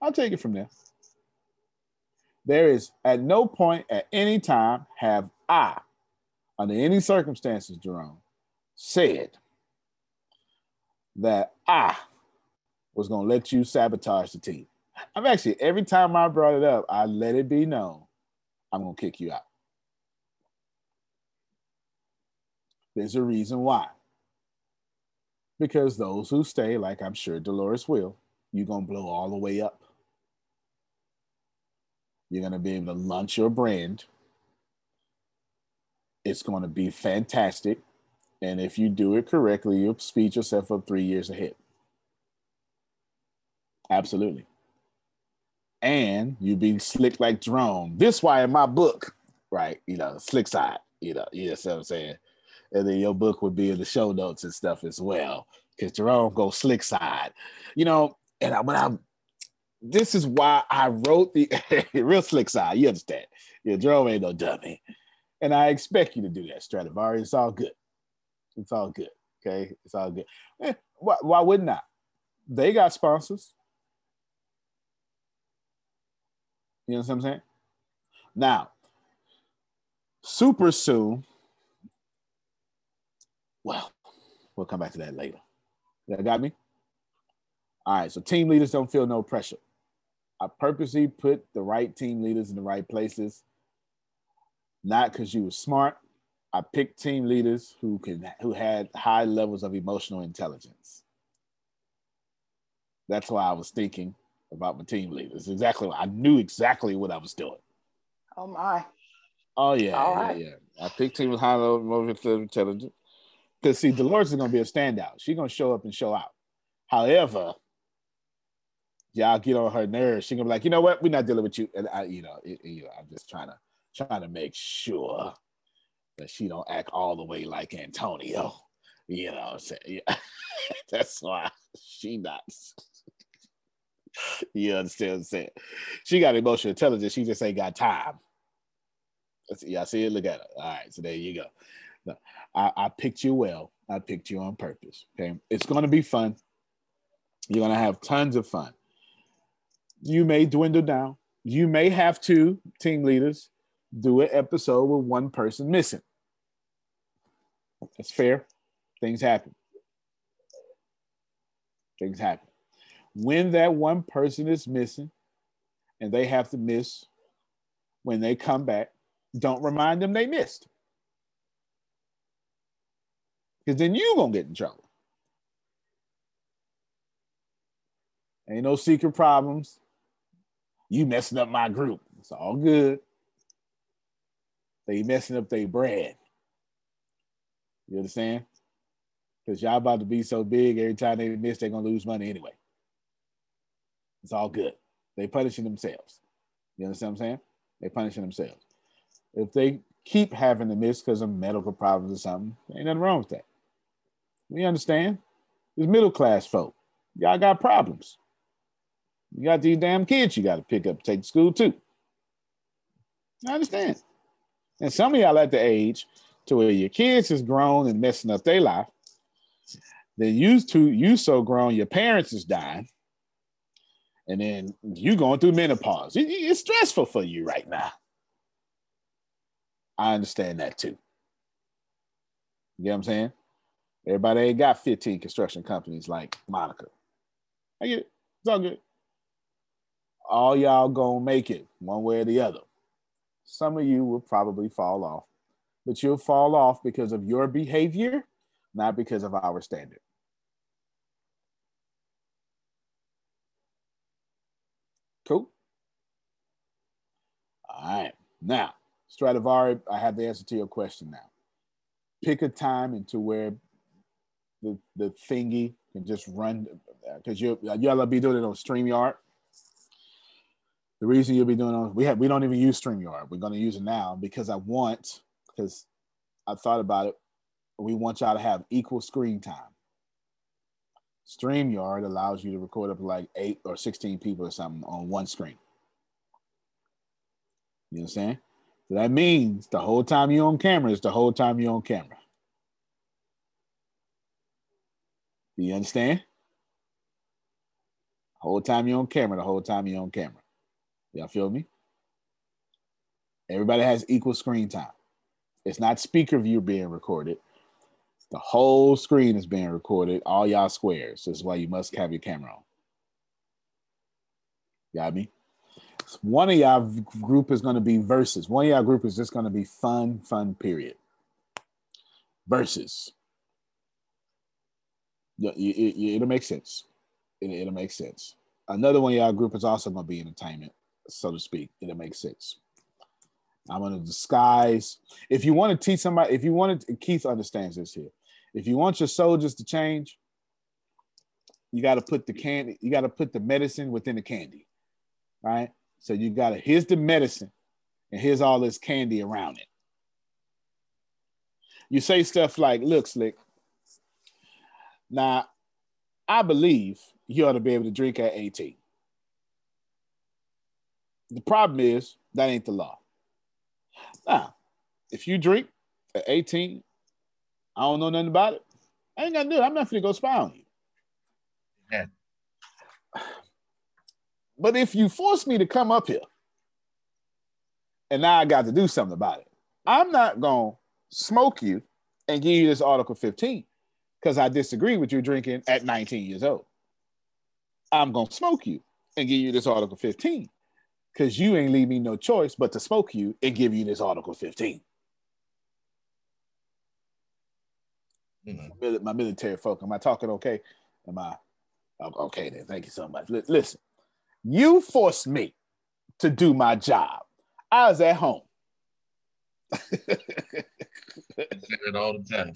I'll take it from there. There is at no point at any time have I, under any circumstances, Jerome, said that I was gonna let you sabotage the team. I'm actually every time I brought it up, I let it be known I'm gonna kick you out. There's a reason why. Because those who stay, like I'm sure Dolores will, you're gonna blow all the way up. You're gonna be able to launch your brand. It's gonna be fantastic. And if you do it correctly, you'll speed yourself up three years ahead. Absolutely. And you be slick like Jerome. This why in my book, right? You know, slick side, you know, you know what I'm saying? And then your book would be in the show notes and stuff as well. Because Jerome goes slick side. You know, and I, when I'm, this is why I wrote the real slick side. You understand? Yeah, Jerome ain't no dummy. And I expect you to do that, Stradivari. It's all good. It's all good. Okay. It's all good. Eh, why, why wouldn't I? They got sponsors. You know what I'm saying? Now, super soon, well, we'll come back to that later. That got me? All right, so team leaders don't feel no pressure. I purposely put the right team leaders in the right places, not because you were smart. I picked team leaders who can who had high levels of emotional intelligence. That's why I was thinking about my team leaders. Exactly, I knew exactly what I was doing. Oh my. Oh yeah, right. yeah. I picked team with high level of emotional intelligence because see, Dolores is gonna be a standout. She's gonna show up and show out. However, y'all get on her nerves. She gonna be like, you know what? We're not dealing with you. And I, you know, it, you know, I'm just trying to trying to make sure that she don't act all the way like Antonio. You know what I'm saying? Yeah. That's why she not. you understand what I'm saying? She got emotional intelligence. She just ain't got time. That's, y'all see it? Look at her. All right, so there you go. No, I, I picked you well. I picked you on purpose. Okay. It's gonna be fun. You're gonna have tons of fun. You may dwindle down. You may have to, team leaders, do an episode with one person missing. That's fair. Things happen. Things happen. When that one person is missing and they have to miss when they come back, don't remind them they missed. Because then you're going to get in trouble. Ain't no secret problems. You messing up my group. It's all good. They messing up their bread. You understand? Because y'all about to be so big, every time they miss, they're gonna lose money anyway. It's all good. They punishing themselves. You understand what I'm saying? They punishing themselves. If they keep having to miss because of medical problems or something, ain't nothing wrong with that. We understand. It's middle class folk. Y'all got problems. You got these damn kids you got to pick up, take to school too. I understand. And some of y'all at the age to where your kids is grown and messing up their life. Then you two, you so grown, your parents is dying. And then you going through menopause. It- it's stressful for you right now. I understand that too. You get what I'm saying? Everybody ain't got 15 construction companies like Monica. I get it. It's all good. All y'all gonna make it one way or the other. Some of you will probably fall off, but you'll fall off because of your behavior, not because of our standard. Cool. All right. Now, Stradivari, I have the answer to your question now. Pick a time into where the the thingy can just run uh, because you uh, y'all be doing it on StreamYard. The reason you'll be doing on we have we don't even use StreamYard. We're gonna use it now because I want because I thought about it. We want y'all to have equal screen time. StreamYard allows you to record up like eight or 16 people or something on one screen. You understand? So that means the whole time you're on camera is the whole time you're on camera. Do you understand? The whole time you're on camera, the whole time you're on camera. Y'all feel me? Everybody has equal screen time. It's not speaker view being recorded. The whole screen is being recorded, all y'all squares. Is why you must have your camera on. Got me? One of y'all group is going to be versus. One of y'all group is just going to be fun, fun, period. Versus. It, it, it'll make sense. It, it'll make sense. Another one y'all group is also going to be entertainment, so to speak. It'll make sense. I'm going to disguise. If you want to teach somebody, if you want to, Keith understands this here. If you want your soldiers to change, you got to put the candy, you got to put the medicine within the candy, right? So you got to, here's the medicine, and here's all this candy around it. You say stuff like, look, Slick, now I believe you ought to be able to drink at 18. The problem is that ain't the law. Now, if you drink at 18, I don't know nothing about it. I ain't gonna do it. I'm not gonna go spy on you. Yeah. But if you force me to come up here and now I got to do something about it, I'm not gonna smoke you and give you this Article 15 because I disagree with you drinking at 19 years old. I'm gonna smoke you and give you this Article 15 because you ain't leave me no choice but to smoke you and give you this Article 15. Mm-hmm. My military folk, am I talking okay? Am I okay then? Thank you so much. Listen, you forced me to do my job. I was at home. It all the time.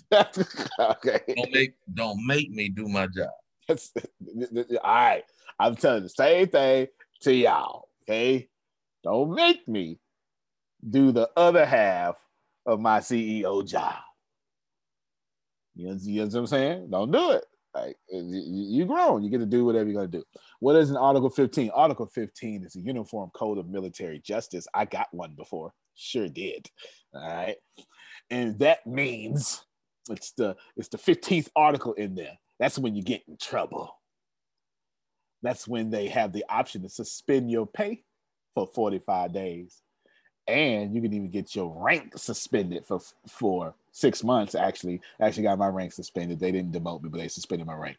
okay. Don't make don't make me do my job. all right. I'm telling the same thing to y'all. Okay. Don't make me do the other half of my CEO job. You know, you know what I'm saying? Don't do it. Like you grown, you get to do whatever you're gonna do. What is an Article 15? Article 15 is a uniform code of military justice. I got one before, sure did. All right, and that means it's the it's the 15th article in there. That's when you get in trouble. That's when they have the option to suspend your pay for 45 days. And you can even get your rank suspended for for six months. Actually, actually got my rank suspended. They didn't demote me, but they suspended my rank.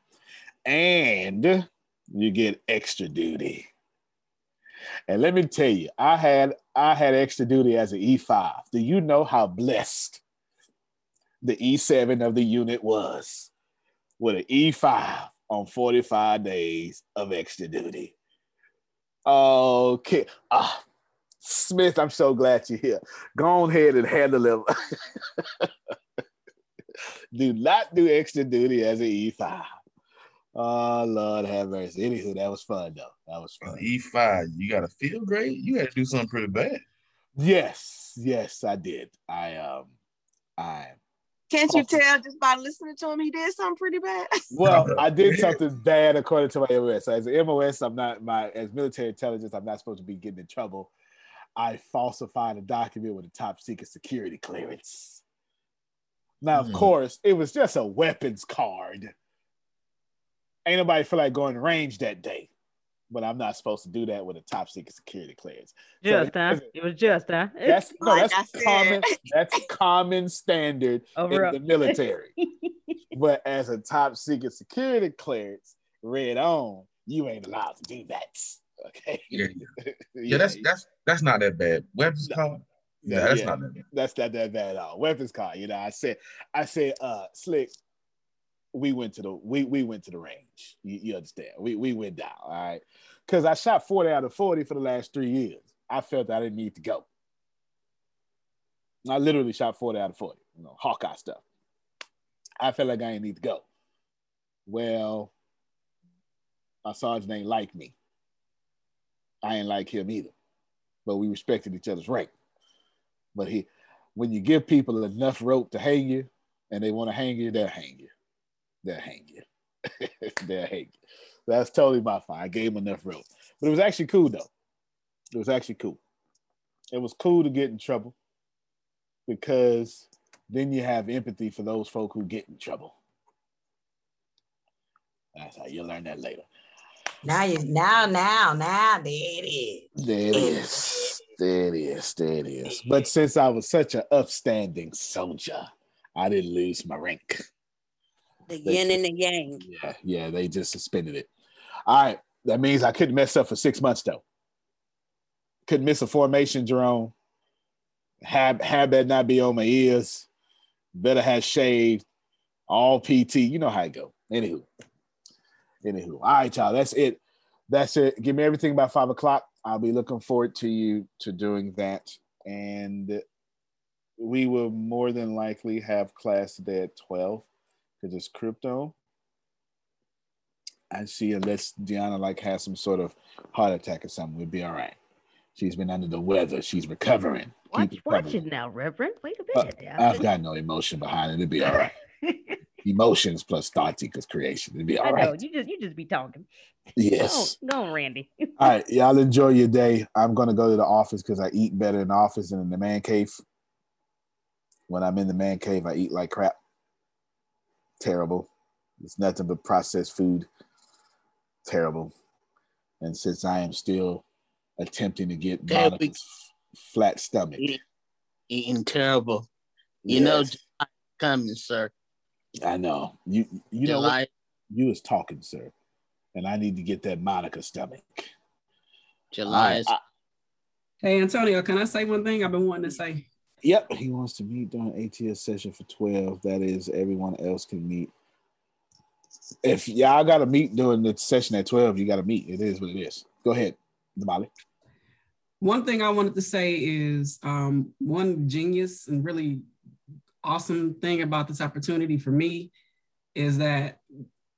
And you get extra duty. And let me tell you, I had I had extra duty as an E5. Do you know how blessed the E7 of the unit was with an E5 on 45 days of extra duty? Okay. Ah, Smith, I'm so glad you're here. Go ahead and handle him. do not do extra duty as an E5. Oh Lord have mercy. Anywho, that was fun though. That was fun. E5, you gotta feel great. You gotta do something pretty bad. Yes, yes, I did. I um I can't you tell just by listening to him he did something pretty bad? Well, I did something bad according to my MOS. So as an MOS, I'm not my as military intelligence, I'm not supposed to be getting in trouble. I falsified a document with a top secret security clearance. Now, of mm. course, it was just a weapons card. Ain't nobody feel like going range that day but I'm not supposed to do that with a top secret security clearance. Just so huh? It was just huh? That's no, like that's common. That's common standard Over in up. the military. but as a top secret security clearance, read on, you ain't allowed to do that. Okay. Yeah, yeah. yeah that's that's that's not that bad. Weapons no. card. Yeah, yeah, that's not that bad. That's not that bad at all. Weapons card. You know, I said, I said, uh, slick we went to the we we went to the range. You, you understand? We we went down. All right, because I shot forty out of forty for the last three years. I felt I didn't need to go. I literally shot forty out of forty. You know, Hawkeye stuff. I felt like I didn't need to go. Well, my sergeant ain't like me. I ain't like him either. But we respected each other's rank. But he, when you give people enough rope to hang you, and they want to hang you, they'll hang you they'll hang you. they'll hang you. That's totally my fault. I gave him enough rope. But it was actually cool though. It was actually cool. It was cool to get in trouble because then you have empathy for those folk who get in trouble. That's how you learn that later. Now you now now now there it is. There it is. There it is. There it is. But since I was such an upstanding soldier, I didn't lose my rank. The they, yin and the yang. Yeah, yeah, they just suspended it. All right. That means I couldn't mess up for six months though. Couldn't miss a formation, Jerome. Have have that not be on my ears. Better have shaved. All PT. You know how I go. Anywho, anywho. All right, y'all. That's it. That's it. Give me everything by five o'clock. I'll be looking forward to you to doing that. And we will more than likely have class today at 12 because it's crypto. I see unless Deanna like has some sort of heart attack or something, we'd be all right. She's been under the weather. She's recovering. Watch, Keep watch it now, Reverend. Wait a Uh, minute. now. I've got no emotion behind it. It'd be all right. Emotions plus thoughts equals creation. It'll be all right I all know you just you just be talking. Yes. Go on, go on, Randy. All right, y'all enjoy your day. I'm gonna go to the office because I eat better in the office than in the man cave. When I'm in the man cave, I eat like crap. Terrible. It's nothing but processed food. Terrible. And since I am still attempting to get There Monica's flat stomach, Eating terrible. You know, Yes. July coming, sir. I know you. You know July. what? You was talking, sir, and I need to get that Monica stomach. July is I- Hey, Antonio, can I say one thing I've been wanting to say? Yep, he wants to meet during ATS session for 12. That is, everyone else can meet. If y'all got to meet during the session at 12, you got to meet. It is what it is. Go ahead, Damali. One thing I wanted to say is um, one genius and really awesome thing about this opportunity for me is that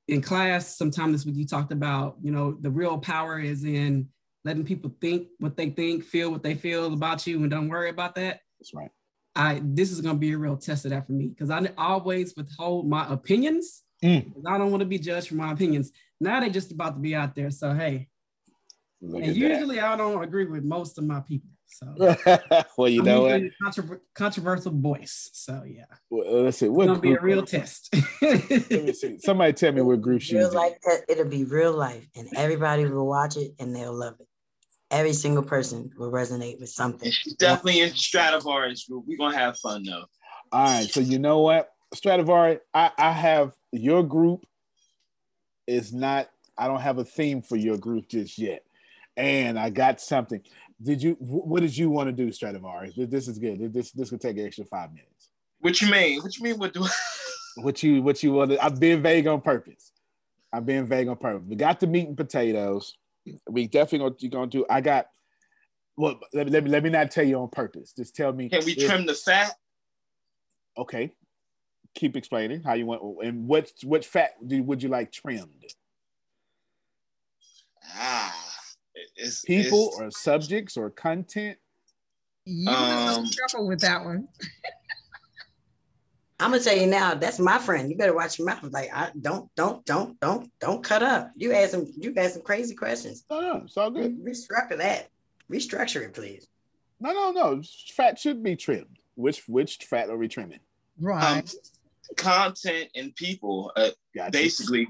in class, sometime this week you talked about, you know, the real power is in letting people think what they think, feel what they feel about you, and don't worry about that. That's right. I this is gonna be a real test of that for me because I always withhold my opinions. Mm. 'cause I don't want to be judged for my opinions. Now they're just about to be out there. So hey, Look and at usually I don't agree with most of my people. So well, you I'm know what? usually a controver- controversial voice. So yeah, Well, let's see. it's gonna be a group- real test. Let me see. Somebody tell me what group she's real in. life te- it'll be real life and everybody will watch it and they'll love it every single person will resonate with something Definitely in Stradivarius group. We're gonna have fun though. All right. So you know what, Stradivari, I, I have your group is not. I don't have a theme for your group just yet, and I got something. Did you? What did you want to do, Stradivari? This- This is good. This this could take an extra five minutes. What you mean? What you mean? What do? What you what you want? I've been vague on purpose. I've been vague on purpose. We got the meat and potatoes. We definitely gonna, gonna do. I got. Well, let me, let me let me not tell you on purpose. Just tell me. Can we if- trim the fat? Okay. Keep explaining how you want and what what fat do would you like trimmed? Ah, it's People it's- or subjects or content? You Um, trouble with that one. I'm gonna tell you now that's my friend you better watch your mouth like i don't don't don't don't don't cut up you ask some you ask some crazy questions no no it's all good restructure that restructure it please No, no, no. Fat should be trimmed. Which which fat are we trimming? Right. Um, content and people. Uh, Gotcha. basically,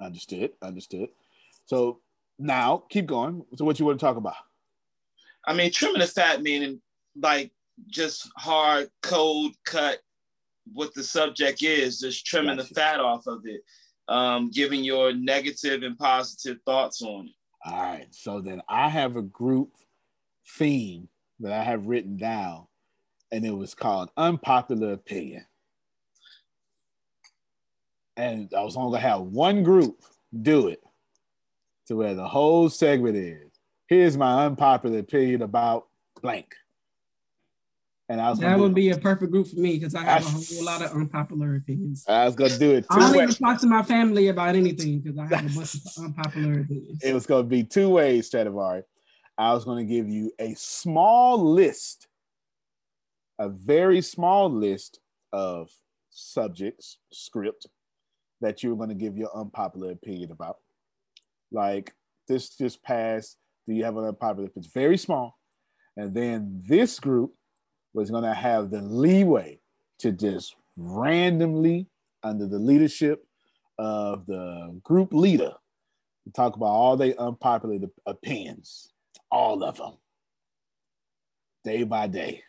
Understood. Understood. So now keep going. So what you want to talk about? I mean, trimming the fat meaning like just hard, cold cut. What the subject is, just trimming the fat off of it, um, giving your negative and positive thoughts on it. All right. So then I have a group theme that I have written down, and it was called Unpopular Opinion. And I was only gonna have one group do it to where the whole segment is. Here's my unpopular opinion about blank. And I was that would be a perfect group for me because I have a whole lot of unpopular opinions. I was gonna do it I don't even talk to my family about anything because I have a bunch of unpopular opinions. It was going to be two ways, Stradivari. I was going to give you a small list, a very small list of subjects, script that you were going to give your unpopular opinion about. Like this just passed. Do you have an unpopular opinion? Very small. And then this group was going to have the leeway to just randomly, under the leadership of the group leader, talk about all their unpopular opinions, all of them, day by day.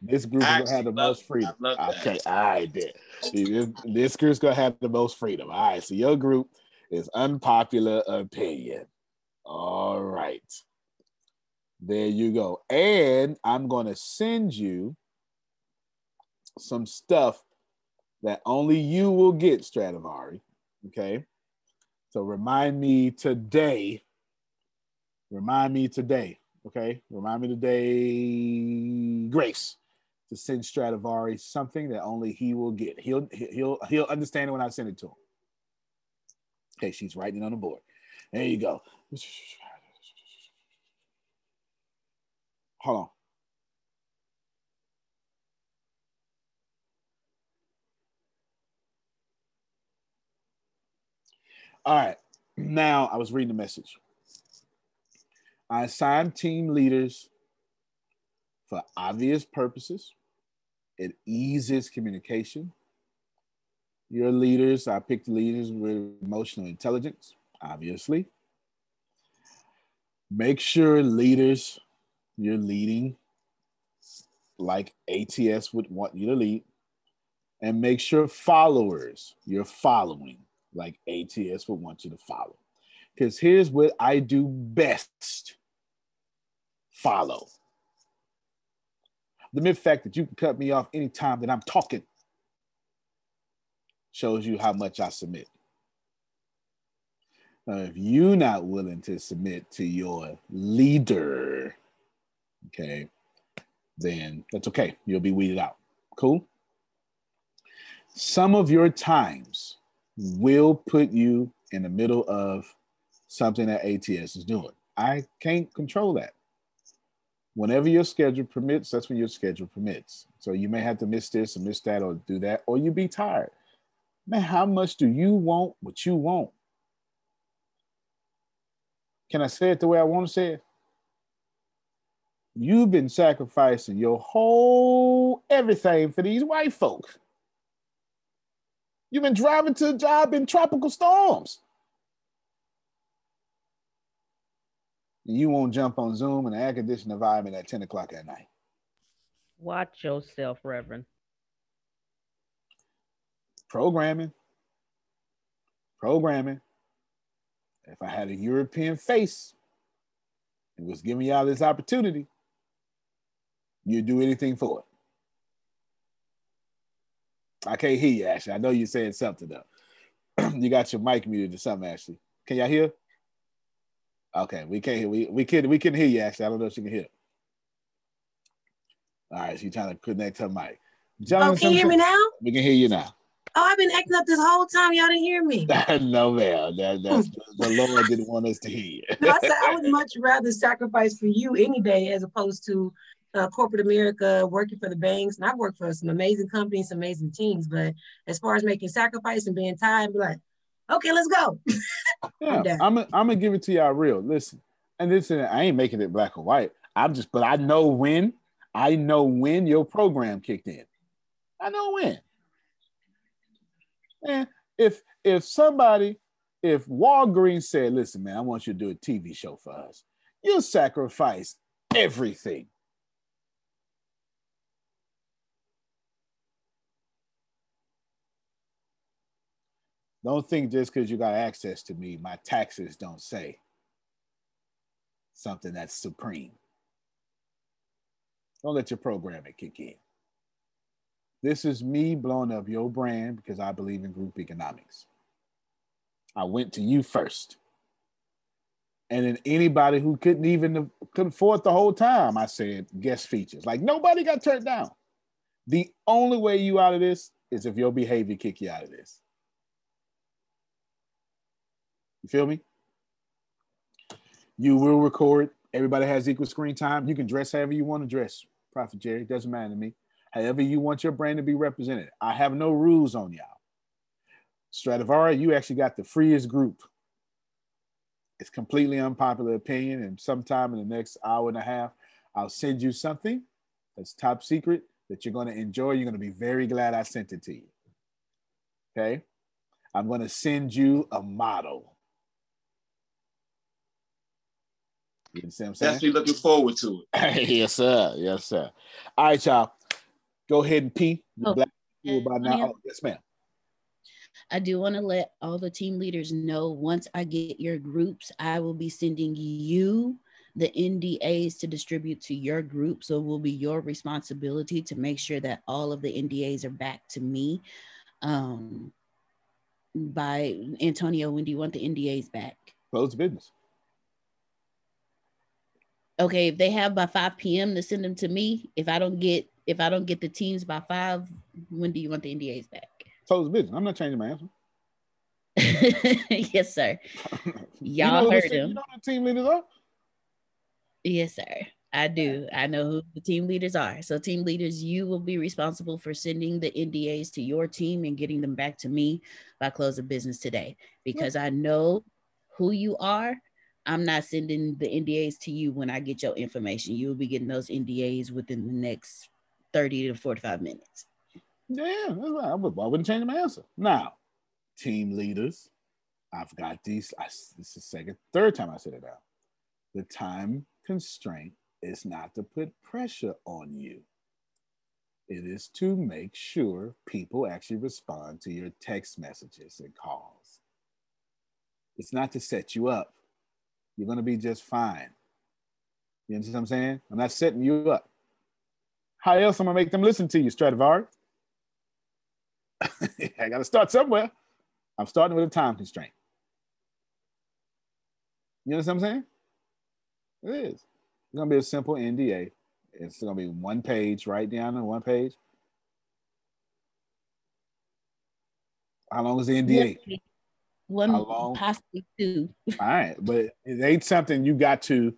This group is gonna have the most freedom. Okay, all right, then. This, this group's gonna have the most freedom. All right, so your group is unpopular opinion. All right, there you go. And I'm gonna send you some stuff that only you will get, Stradivari. Okay. So remind me today. Remind me today. Okay. Remind me today, Grace, to send Stradivari something that only he will get. He'll he'll he'll understand it when I send it to him. Okay, she's writing on the board. There you go. Hold on. All right. Now I was reading the message. I assigned team leaders for obvious purposes. It eases communication. Your leaders, I picked leaders with emotional intelligence, obviously. Make sure leaders you're leading like ATS would want you to lead. And make sure followers you're following like ATS would want you to follow. Because here's what I do best follow. The mere fact that you can cut me off anytime that I'm talking shows you how much I submit. Now, if you're not willing to submit to your leader, okay, then that's okay. You'll be weeded out. Cool? Some of your times will put you in the middle of something that ATS is doing. I can't control that. Whenever your schedule permits, that's when your schedule permits. So you may have to miss this or miss that or do that, or you be tired. Man, how much do you want what you want? Can I say it the way I want to say it? You've been sacrificing your whole everything for these white folks. You've been driving to a job in tropical storms. You won't jump on Zoom in an air conditioned environment at 10 o'clock at night. Watch yourself, Reverend. Programming. Programming. If I had a European face and was giving y'all this opportunity, you'd do anything for it. I can't hear you, Ashley. I know you're saying something though. you got your mic muted or something, Ashley. Can y'all hear? Okay, we can't hear. We we can we can hear you, Ashley. I don't know if she can hear. All right, she's trying to connect her mic. oh, can you hear me now? We can hear you now. Oh, I've been acting up this whole time. Y'all didn't hear me. no, man. That, that's the Lord didn't want us to hear you. no, I said I would much rather sacrifice for you any day as opposed to uh, corporate America, working for the banks, and I've worked for some amazing companies, some amazing teams. But as far as making sacrifice and being tired, be like, okay, let's go. yeah, I'm, I'm gonna give it to y'all real. Listen, and listen, I ain't making it black or white. I'm just, but I know when. I know when your program kicked in. I know when. And if if somebody, if Walgreens said, "Listen, man, I want you to do a TV show for us," you'll sacrifice everything Don't think just because you got access to me, my taxes don't say something that's supreme. Don't let your programming kick in. This is me blowing up your brand because I believe in group economics. I went to you first. And then anybody who couldn't even couldn't afford the whole time, I said guest features. Like nobody got turned down. The only way you out of this is if your behavior kick you out of this. You feel me? You will record. Everybody has equal screen time. You can dress however you want to dress. Prophet Jerry doesn't matter to me. However you want your brand to be represented. I have no rules on y'all. Stradivari, you actually got the freest group. It's completely unpopular opinion, and sometime in the next hour and a half, I'll send you something that's top secret that you're going to enjoy. You're going to be very glad I sent it to you. Okay. I'm going to send you a model. You see what I'm saying? Definitely looking forward to it. yes, sir. Yes, sir. All right, y'all. Go ahead and pee. Oh, black by now. Oh, yes, ma'am. I do want to let all the team leaders know once I get your groups, I will be sending you the NDAs to distribute to your group. So it will be your responsibility to make sure that all of the NDAs are back to me. Um, by Antonio, when do you want the NDAs back? Close business. Okay, if they have by 5 p.m. to send them to me, if I don't get if I don't get the teams by five, when do you want the NDAs back? Close business. I'm not changing my answer. yes, sir. You Y'all know heard him. You know who the team leaders are? Yes, sir. I do. I know who the team leaders are. So, team leaders, you will be responsible for sending the NDAs to your team and getting them back to me by close of business today. Because I know who you are. I'm not sending the NDAs to you when I get your information. You'll be getting those NDAs within the next 30 to 45 minutes. Yeah. I, would, I wouldn't change my answer. Now, team leaders, I've got these. I, this is the second, third time I said it out. The time constraint is not to put pressure on you. It is to make sure people actually respond to your text messages and calls. It's not to set you up. You're going to be just fine. You understand what I'm saying? I'm not setting you up. How else am I going to make them listen to you, Stradivari? I got to start somewhere. I'm starting with a time constraint. You understand what I'm saying? It is. It's going to be a simple NDA. It's going to be one page, right down on one page. How long is the NDA? One, long? possibly two. All right, but it ain't something you got to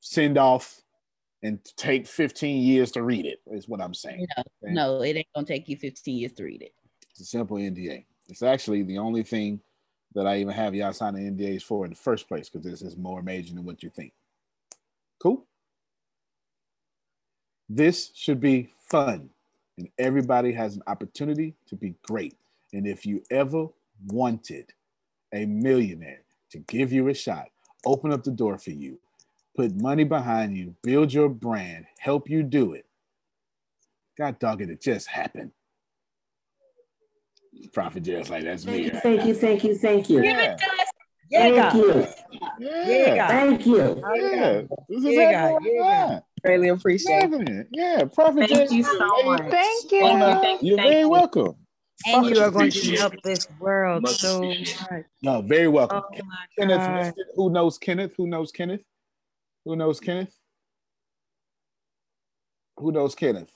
send off and take 15 years to read it, is what I'm saying. No, no, it ain't gonna take you 15 years to read it. It's a simple NDA. It's actually the only thing that I even have y'all sign the NDAs for in the first place because this is more major than what you think. Cool. This should be fun, and everybody has an opportunity to be great. And if you ever wanted a millionaire to give you a shot, open up the door for you, put money behind you, build your brand, help you do it. God dog it, it just happened. Prophet just like that's me. right Thank now. you, thank you, thank you. Yeah. Thank you. Yeah. Thank you. Yeah. This is Yeah, happening. Really appreciate it. Yeah. Prophet Thank Jay, you so much. Thank you. No, Thank you, You're thank very you. welcome. And you are going to help this world so much. No, very welcome. Oh my Kenneth, God. who knows Kenneth? Who knows Kenneth? Who knows Kenneth? Who knows Kenneth?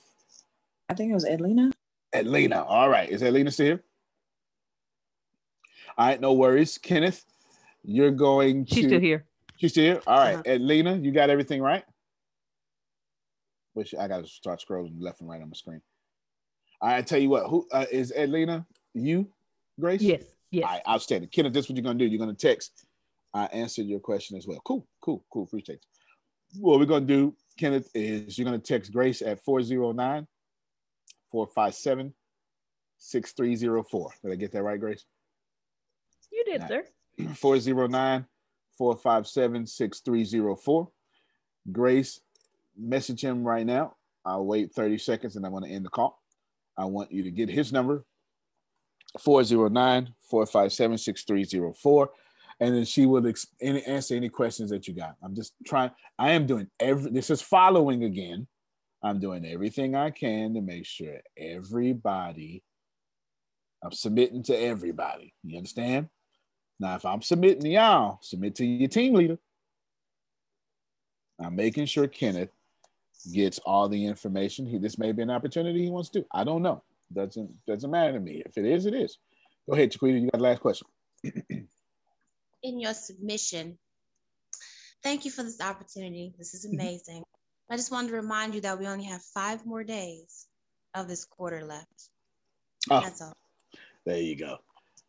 I think it was Edlina. Atlanta. All right. Is Atlanta still here? All right, no worries. Kenneth, you're going to She's still here. She's still here. All right. Uh-huh. Atlanta, you got everything right? Which I gotta start scrolling left and right on the screen. Right, I tell you what, who uh, is Atlanta? You, Grace? Yes, yes. All right, outstanding. Kenneth, this is what you're gonna do. You're gonna text. I answered your question as well. Cool, cool, cool. Appreciate it. What we're gonna do, Kenneth, is you're gonna text Grace at 409 457 6304. Did I get that right, Grace? You did, sir. 409 457 6304. Grace, message him right now. I'll wait 30 seconds and I'm going to end the call. I want you to get his number 409 457 6304. And then she will ex- any, answer any questions that you got. I'm just trying, I am doing every, this is following again. I'm doing everything I can to make sure everybody, I'm submitting to everybody. You understand? Now, if I'm submitting to y'all, submit to your team leader. I'm making sure Kenneth gets all the information. He this may be an opportunity he wants to do. I don't know. Doesn't doesn't matter to me. If it is, it is. Go ahead, Chiquita. You got the last question. in your submission. Thank you for this opportunity. This is mm-hmm. amazing. I just wanted to remind you that we only have five more days of this quarter left. Oh. That's all. There you go.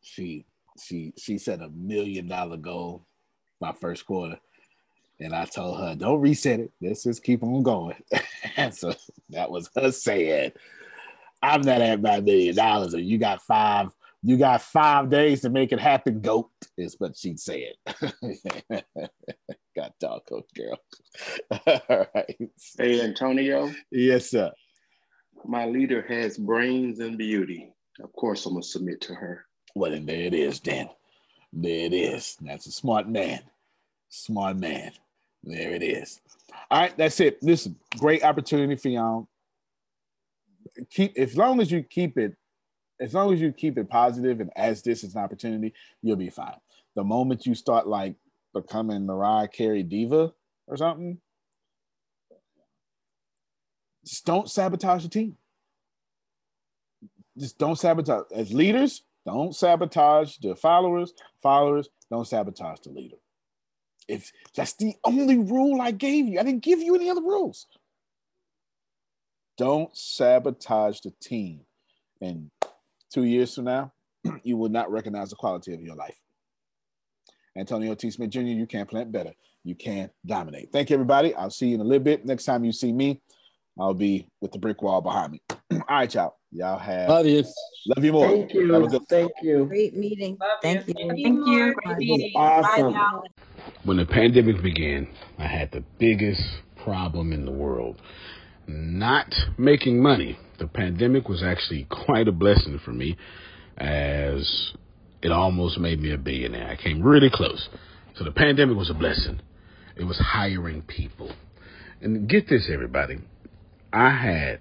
She she she set a million dollar goal my first quarter. And I told her, don't reset it. Let's just keep on going. and so that was her saying, I'm not at my million dollars, and you got five, you got five days to make it happen, goat, is what she said. got dog coach girl. All right. Hey, Antonio. Yes, sir. My leader has brains and beauty. Of course, I'm going to submit to her. Well, then there it is, Dan. There it is. That's a smart man. Smart man. There it is. All right, that's it. Listen, great opportunity for y'all. Keep as long as you keep it as long as you keep it positive and as this is an opportunity, you'll be fine. The moment you start like becoming Mariah Carey diva or something, just don't sabotage the team. Just don't sabotage. As leaders, don't sabotage the followers. Followers, don't sabotage the leader. If that's the only rule I gave you, I didn't give you any other rules. Don't sabotage the team. And two years from now, you will not recognize the quality of your life. Antonio T. Smith Jr., you can't plant better. You can dominate. Thank you, everybody. I'll see you in a little bit. Next time you see me, I'll be with the brick wall behind me. All right, y'all. Y'all have love you. Love you more. Thank you. Have a good Thank you. Great meeting. Thank you. Thank you. Awesome. When the pandemic began, I had the biggest problem in the world. Not making money. The pandemic was actually quite a blessing for me as it almost made me a billionaire. I came really close. So the pandemic was a blessing. It was hiring people. And get this, everybody. I had